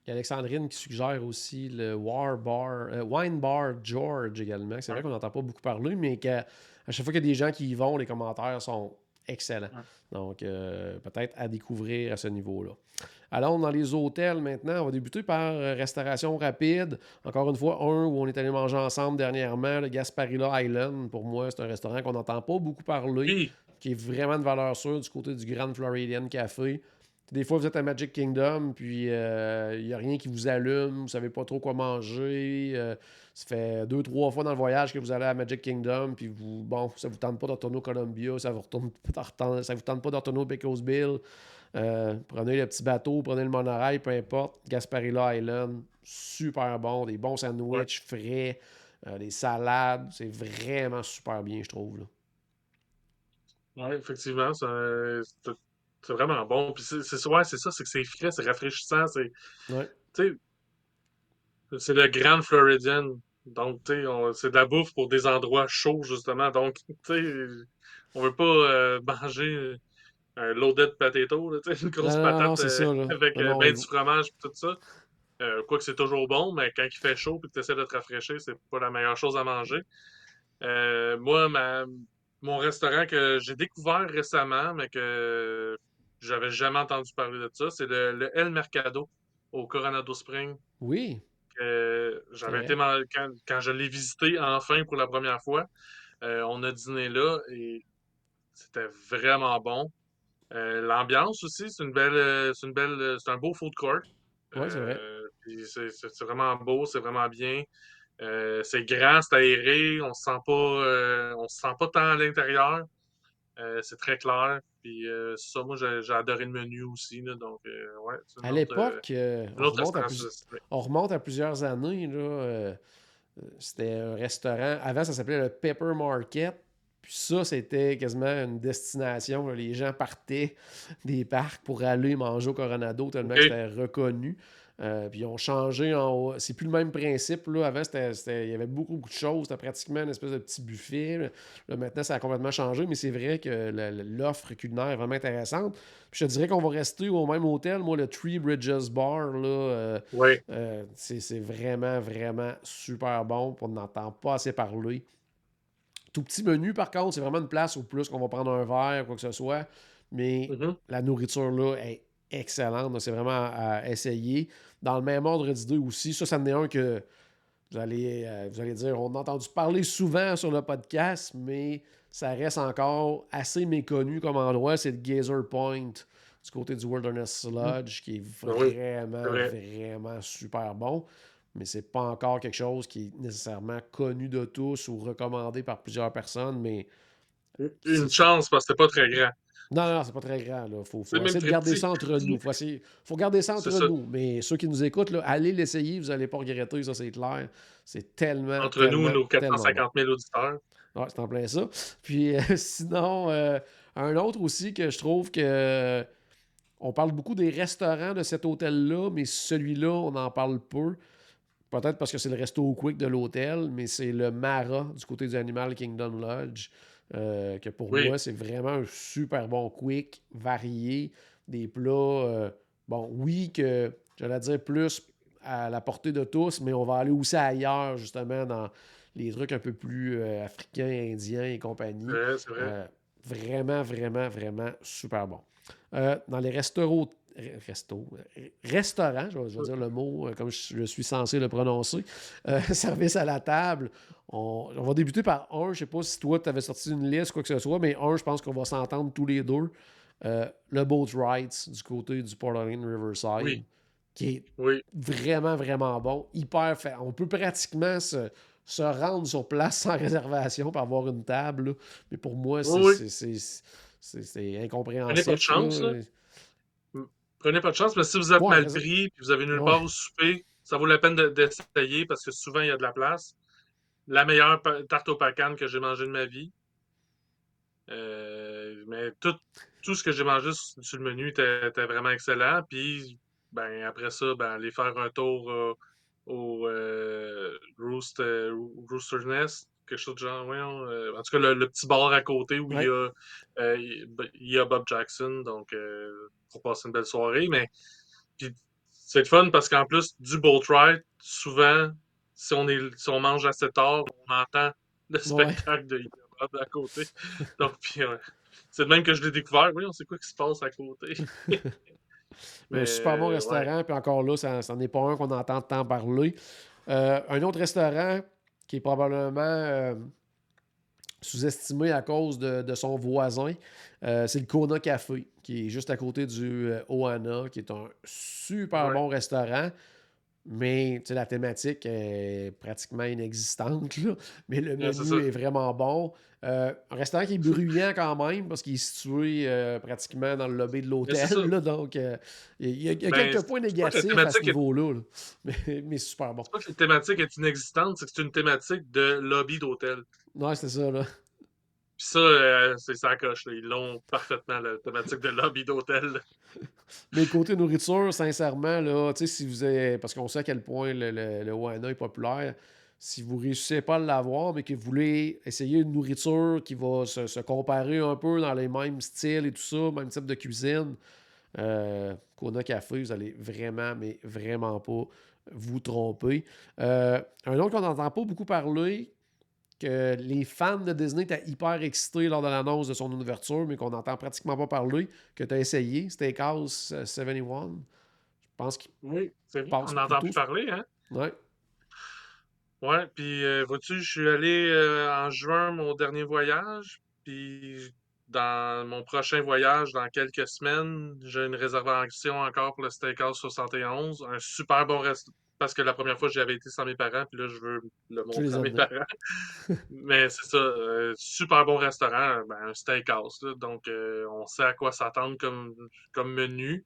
Il y a Alexandrine qui suggère aussi le War Bar, euh, Wine Bar George également. C'est vrai qu'on n'entend pas beaucoup parler, mais qu'à à chaque fois qu'il y a des gens qui y vont, les commentaires sont excellent. Donc, euh, peut-être à découvrir à ce niveau-là. Allons dans les hôtels maintenant. On va débuter par euh, restauration rapide. Encore une fois, un où on est allé manger ensemble dernièrement, le Gasparilla Island. Pour moi, c'est un restaurant qu'on n'entend pas beaucoup parler, qui est vraiment de valeur sûre du côté du Grand Floridian Café. Des fois, vous êtes à Magic Kingdom, puis il n'y a rien qui vous allume, vous savez pas trop quoi manger. euh, ça fait deux, trois fois dans le voyage que vous allez à Magic Kingdom, puis vous, bon, ça vous tente pas de retourner au Columbia, ça vous, retourne, ça vous tente pas de retourner au Bill. Euh, prenez le petit bateau, prenez le monorail, peu importe. Gasparilla Island, super bon, des bons sandwichs frais, euh, des salades, c'est vraiment super bien, je trouve. là. ouais, effectivement, c'est c'est- vraiment bon. Puis c'est ouais, c'est ça, c'est que c'est frais, c'est rafraîchissant. C'est Ouais. le Grand Floridian. Donc, tu sais, on- c'est de la bouffe pour des endroits chauds, justement. Donc, tu sais, on veut pas euh, manger un loaded potato, là, une grosse Non, non, non, patate ça, euh, avec euh, ben du fromage et tout ça. Euh, Quoique c'est toujours bon, mais quand il fait chaud et que tu essaies de te rafraîchir, c'est pas la meilleure chose à manger. Moi, ma, mon restaurant que j'ai découvert récemment, mais que j'avais jamais entendu parler de ça, c'est le, le El Mercado au Coronado Springs. Oui, Euh, j'avais été man- quand, quand je l'ai visité enfin pour la première fois, euh, on a dîné là et c'était vraiment bon. Euh, L'ambiance aussi, c'est une belle, euh, c'est une belle, c'est un beau food court. Ouais, c'est vrai. C'est vraiment beau, c'est vraiment bien. C'est grand, c'est aéré, on se sent pas, on se sent pas tant à l'intérieur. Euh, c'est très clair. Puis euh, ça, moi j'ai adoré le menu aussi. Là, donc euh, ouais. à l'époque, on, remonte à on remonte plusieurs années. Là, euh, c'était un restaurant. Avant, ça s'appelait le Pepper Market. Puis ça, c'était quasiment une destination. là. Les gens partaient des parcs pour aller manger au Coronado tellement que c'était reconnu. Euh, puis ils ont changé en haut. C'est plus le même principe. Là. Avant, c'était, c'était- il y avait beaucoup, beaucoup de choses. C'était pratiquement une espèce de petit buffet. Là, maintenant, ça a complètement changé, mais c'est vrai que l'offre culinaire est vraiment intéressante. Puis je te dirais qu'on va rester au même hôtel. Moi, le Three Bridges Bar, là, euh, Oui, euh, c'est c'est vraiment, vraiment super bon. On n'entend pas assez parler. Tout petit menu, par contre, c'est vraiment une place où plus qu'on va prendre un verre, quoi que ce soit. Mais Mhm. la nourriture là est excellente. donc C'est vraiment à essayer. Dans le même ordre d'idée aussi, ça, ça en est un que vous allez, euh, vous allez dire, on a entendu parler souvent sur le podcast, mais ça reste encore assez méconnu comme endroit. C'est le Gazer Point du côté du Wilderness Lodge, qui est oui, vraiment, c'est vrai. vraiment super bon. Mais c'est pas encore quelque chose qui est nécessairement connu de tous ou recommandé par plusieurs personnes. Mais Une chance parce que c'était pas très grand. Non, non, c'est pas très grand. Il faut, essayer de garder petit. ça entre nous. faut, essayer- faut garder ça entre ça. nous. Mais ceux qui nous écoutent, là, allez l'essayer, vous n'allez pas regretter, ça c'est clair. C'est tellement. Entre nous, nos tellement bon. 450 000 auditeurs. Ouais, c'est en plein ça. Puis euh, sinon, euh, un autre aussi que je trouve que. On parle beaucoup des restaurants de cet hôtel-là, mais celui-là, on en parle peu. Peut-être parce que c'est le resto quick de l'hôtel, mais c'est le Mara du côté du Animal Kingdom Lodge. Euh, que pour Oui. moi, c'est vraiment un super bon quick, varié, des plats. euh, bon, oui, que j'allais dire plus à la portée de tous, mais on va aller aussi ailleurs, justement, dans les trucs un peu plus euh, africains, indiens et compagnie. Vrai, c'est vrai. Vraiment, vraiment, vraiment super bon. Dans les restaurants, resto, restaurants, je vais, je vais dire le mot comme je, je suis censé le prononcer, euh, service à la table, on, on va débuter par un, je ne sais pas si toi tu avais sorti une liste, quoi que ce soit, mais un, je pense qu'on va s'entendre tous les deux. Euh, le Boat Rides du côté du Port Orleans Riverside, Oui. qui est Oui, vraiment, vraiment bon. Hyper fait. On peut pratiquement se, se rendre sur place sans réservation pour avoir une table. là. Mais pour moi, c'est Oui, incompréhensible. Prenez pas de chance, là. là. prenez pas de chance, mais si vous êtes Ouais, mal pris puis vous avez nulle Ouais. part où souper, ça vaut la peine de- d'essayer parce que souvent il y a de la place. La meilleure tarte au pacan que j'ai mangée de ma vie. Euh, mais tout, tout ce que j'ai mangé sur, sur le menu était, était vraiment excellent. Puis ben, après ça, ben, aller faire un tour euh, au euh, Roost, Rooster's Nest, quelque chose de genre. en tout cas, le, le petit bar à côté où il, y a, il il y a Bob Jackson, donc euh, pour passer une belle soirée. Mais puis, c'est le fun parce qu'en plus du boat ride, souvent, si on, est, si on mange assez tard, on entend le Ouais. spectacle de Bob à côté. Donc, puis, ouais. c'est de même que je l'ai découvert. Oui, on sait quoi qui se passe à côté? Mais, un super bon restaurant, puis encore là, ça n'en est pas un qu'on entend tant parler. Euh, un autre restaurant qui est probablement euh, sous-estimé à cause de, son voisin, euh, c'est le Kona Café, qui est juste à côté du Ohana, qui est un super bon restaurant. Mais la thématique est pratiquement inexistante. Mais le menu est vraiment bon. Euh, un restaurant qui est bruyant quand même parce qu'il est situé euh, pratiquement dans le lobby de l'hôtel. Donc, euh, il y a, ben, quelques points négatifs à ce niveau-là. Mais, mais, super bon. C'est pas que la thématique est inexistante, c'est que c'est une thématique de lobby d'hôtel. Ouais, c'est ça. Là. Puis ça, euh, c'est ça coche. Ils l'ont parfaitement, la thématique de lobby d'hôtel. Mais côté nourriture, sincèrement, là, si vous avez. Parce qu'on sait à quel point le, le, est populaire. Si vous ne réussissez pas à l'avoir, mais que vous voulez essayer une nourriture qui va se, comparer un peu dans les mêmes styles et tout ça, même type de cuisine, euh, Kona Café, vous allez vraiment, mais vraiment pas vous tromper. Euh, un autre qu'on n'entend pas beaucoup parler, que les fans de Disney étaient hyper excités lors de l'annonce de son ouverture, mais qu'on n'entend pratiquement pas parler, que tu as essayé, Steakhouse 71. Je pense qu'il Oui, c'est vrai. On n'entend plus parler, hein? Ouais. Ouais, puis euh, vois-tu, je suis allé euh, en juin, mon dernier voyage, puis dans mon prochain voyage, dans quelques semaines, j'ai une réservation encore pour le Steakhouse 71, un super bon restaurant parce que la première fois, j'avais été sans mes parents, puis là, je veux le montrer à mes parents. Mais c'est ça, euh, super bon restaurant, ben, un steakhouse. donc, euh, on sait à quoi s'attendre comme, comme menu.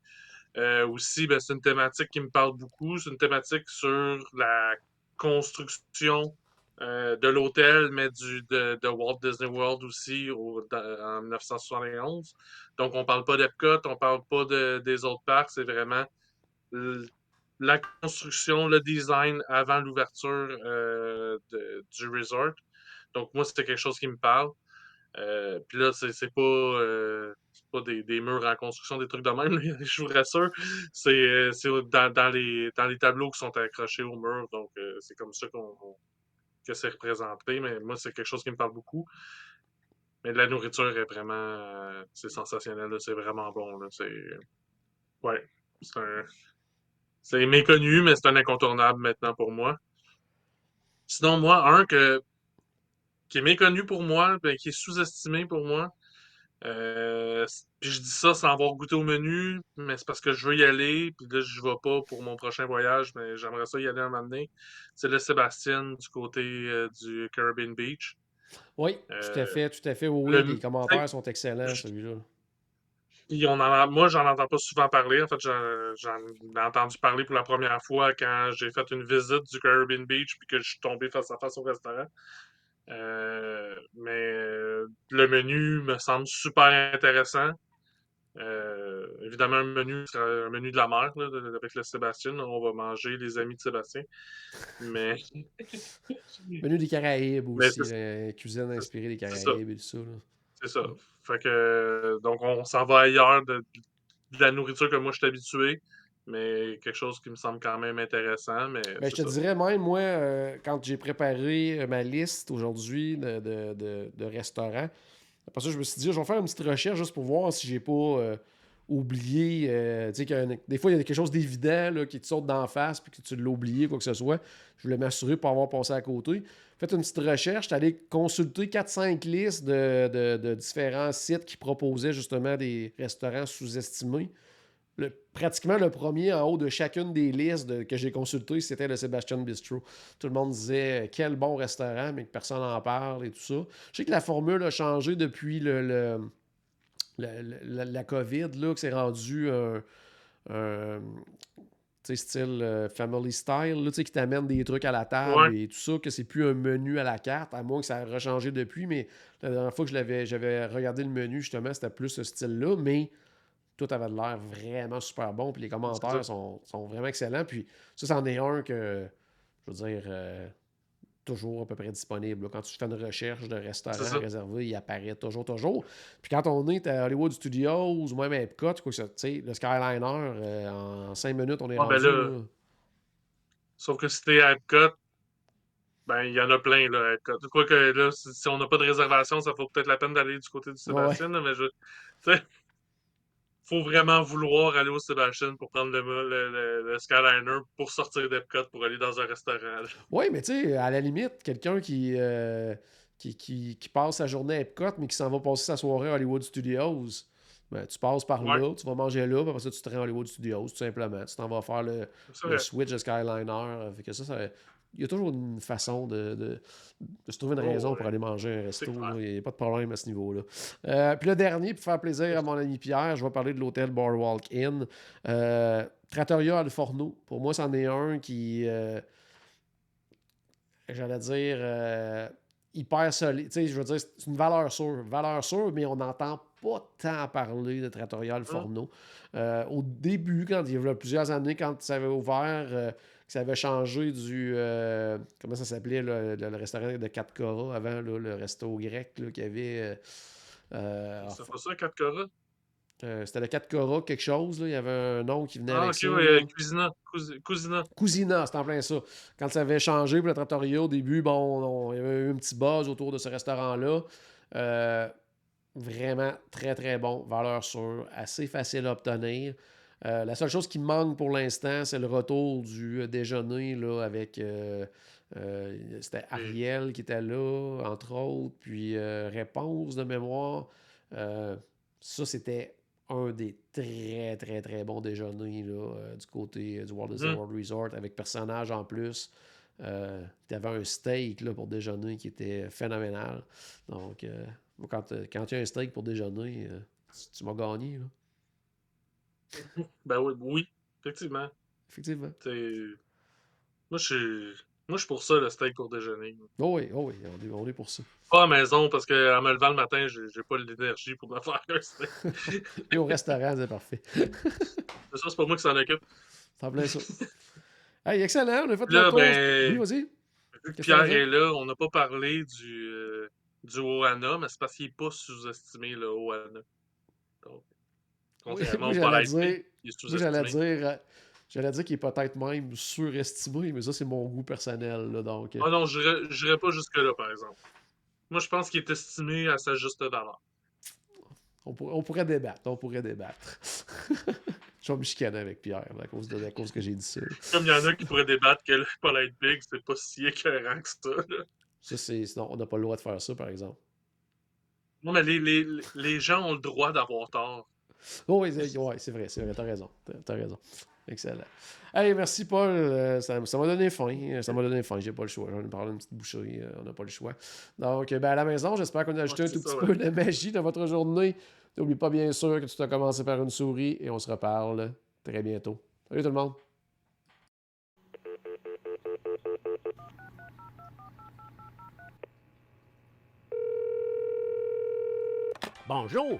Euh, aussi, ben, c'est une thématique qui me parle beaucoup. C'est une thématique sur la construction de l'hôtel, mais du, de, Walt Disney World aussi en 1971. Donc, on parle pas d'Epcot, on parle pas de, des autres parcs, c'est vraiment la construction, le design avant l'ouverture euh, du resort. Donc, moi, c'était quelque chose qui me parle. Euh, puis là, c'est pas, euh, pas des, murs en construction, des trucs de même, je vous rassure. C'est dans, les, dans les tableaux qui sont accrochés au mur. Donc, c'est comme ça que c'est représenté. Mais moi, c'est quelque chose qui me parle beaucoup. Mais la nourriture est vraiment. c'est sensationnel. C'est vraiment bon. C'est. Ouais. C'est un c'est méconnu, mais c'est un incontournable maintenant pour moi. Sinon, moi, un que, qui est méconnu pour moi, ben, qui est sous-estimé pour moi, euh, puis je dis ça sans avoir goûté au menu, mais c'est parce que je veux y aller, puis là, je vais pas pour mon prochain voyage, mais j'aimerais ça y aller un moment donné. C'est le Sébastien du côté euh, du Caribbean Beach. Oui, tout à fait, tout à fait. Oui, les commentaires sont excellents, celui-là moi, j'en entends pas souvent parler. En fait, j'en ai entendu parler pour la première fois quand j'ai fait une visite du Caribbean Beach puis que je suis tombé face à face au restaurant. Euh, mais le menu me semble super intéressant. Euh, évidemment, un menu, un menu de la mer avec le Sébastien. On va manger les amis de Sébastien. Mais. menu des Caraïbes aussi. cuisine inspirée des Caraïbes et tout ça. C'est ça. Fait que, donc, on s'en va ailleurs de, la nourriture que moi je suis habitué, mais quelque chose qui me semble quand même intéressant. Mais ben, je te dirais même, moi, euh, quand j'ai préparé euh, ma liste aujourd'hui de, de, restaurants, après ça, je me suis dit, je vais faire une petite recherche juste pour voir si j'ai pas. Euh, oublié. tu sais, des fois, il y a quelque chose d'évident qui te saute d'en face puis que tu l'as oublié, quoi que ce soit. Je voulais m'assurer pour avoir passé à côté faites une petite recherche, allé consulter 4-5 listes de, différents sites qui proposaient justement des restaurants sous-estimés. pratiquement le premier en haut de chacune des listes que j'ai consultées, c'était le Sébastien Bistro. Tout le monde disait euh, quel bon restaurant, mais que personne n'en parle et tout ça. Je sais que la formule a changé depuis le, la, COVID, là, que c'est rendu un, style euh, family style, là, qui t'amène des trucs à la table et tout ça, que c'est plus un menu à la carte, à moins que ça a rechangé depuis, mais la dernière fois que j'avais regardé le menu, justement, c'était plus ce style-là, mais tout avait l'air vraiment super bon, puis les commentaires sont, vraiment excellents, puis ça, c'en est un que, je veux dire, euh, toujours à peu près disponible. Quand tu fais une recherche de restaurant réservé, il apparaît toujours, toujours. Puis quand on est à Hollywood Studios ou même à Epcot, quoi, le Skyliner, euh, en cinq minutes, on est ah, ben rendu. Sauf que si t'es à Epcot, Ben, il y en a plein, là. Quoique, là, si si on n'a pas de réservation, ça vaut peut-être la peine d'aller du côté du Ouais, ouais. Sébastien, là, mais je. Faut vraiment vouloir aller au Sébastien pour prendre le, le, le- le Skyliner pour sortir d'Epcot pour aller dans un restaurant. Oui, mais tu sais, à la limite, quelqu'un qui, euh, qui, qui, qui passe sa journée à Epcot, mais qui s'en va passer sa soirée à Hollywood Studios, ben, tu passes par Ouais. là, tu vas manger là, puis après ça, tu te rends à Hollywood Studios, tout simplement. Tu t'en vas faire le, switch de Skyliner. euh, Fait que ça, ça- il y a toujours une façon de, de- de se trouver une Oh, raison ouais. pour aller manger un resto. Il n'y a pas de problème à ce niveau-là. Euh, puis le dernier, pour faire plaisir à mon ami Pierre, je vais parler de l'hôtel Boardwalk Inn. Euh, Trattoria al Forno. Pour moi, c'en est un qui, euh, j'allais dire, euh, hyper solide. Tu sais, je veux dire, c'est une valeur sûre. Valeur sûre, mais on n'entend pas tant parler de Trattoria al Forno. Euh, au début, quand il y a plusieurs années, quand ça avait ouvert, que ça avait changé du. euh, comment ça s'appelait, le, restaurant de 4 Cora avant, là, le resto grec qu'il y avait. euh, euh, C'est pas ça, 4 Cora? euh, C'était le 4 Cora, quelque chose. Là. Il y avait un nom qui venait Ah, avec ok, ça. oui, Cuisina. Cousi- Cousina. Cousina, c'était en plein ça. Quand ça avait changé pour le Trattoria, au début, bon, on- il y avait eu un petit buzz autour de ce restaurant-là. Euh, vraiment très, très bon. Valeur sûre, assez facile à obtenir. Euh, la seule chose qui me manque pour l'instant, c'est le retour du euh, déjeuner là, avec. euh, c'était Ariel qui était là, entre autres, puis Réponse de mémoire. Ça, c'était un des très, très, très bons déjeuners là, du côté du Walt Disney Mhm. World Resort avec personnage en plus. Euh, tu avais un steak là, pour déjeuner qui était phénoménal. Donc, euh, quand, quand tu as un steak pour déjeuner, euh, tu, tu m'as gagné. Là. Ben oui, oui, effectivement. Effectivement. T'sais, Moi, je suis. Moi, je suis pour ça, le steak pour déjeuner. Oh oui, oh oui, on est, on est pour ça. Pas à la maison, parce qu'en me levant le matin, j'ai pas l'énergie pour me faire un steak. Et au restaurant, c'est parfait. C'est ça, c'est pas moi qui s'en occupe. C'est en plein ça. Hey, excellent, on a fait Là, le tour. ben, Oui, vas-y. Vu que Pierre t'en est là, on n'a pas parlé du, euh, du Ohana, mais c'est parce qu'il n'est pas sous-estimé, le Ohana. Donc, contrairement moi, au j'allais dire, j'allais euh, j'allais dire qu'il est peut-être même surestimé, mais ça, c'est mon goût personnel. Là, donc, euh, Ah non, je n'irais pas jusque-là, par exemple. Moi, je pense qu'il est estimé à sa juste valeur. on, pour- on pourrait débattre. On pourrait débattre. Je vais me chicaner avec Pierre à cause de à cause que j'ai dit ça. Comme il y en a qui pourraient débattre que le Polite Big, c'est pas si écœurant que ça. là. Ça, c'est. Sinon, on n'a pas le droit de faire ça, par exemple. Non, mais les, les, les gens ont le droit d'avoir tort. Oh, oui, c'est ouais, c'est vrai, c'est vrai, t'as raison. T'as raison. Excellent. Hey, merci Paul. Euh, ça ça m'a donné faim. Ça m'a donné faim. J'ai pas le choix. J'en ai parlé une petite boucherie. euh, on n'a pas le choix. Donc, ben, à la maison, j'espère qu'on a ajouté Ouais, un tout petit peu de magie dans votre journée. N'oublie pas bien sûr que tu as commencé par une souris et on se reparle très bientôt. Salut tout le monde. Bonjour,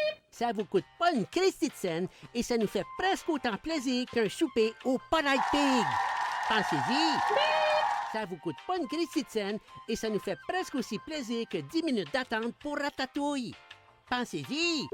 Ça vous coûte pas une Christie de scène et ça nous fait presque autant plaisir qu'un souper au Polite Pig. Pensez-y! Ça vous coûte pas une Christie de scène et ça nous fait presque aussi plaisir que 10 minutes d'attente pour Ratatouille. Pensez-y!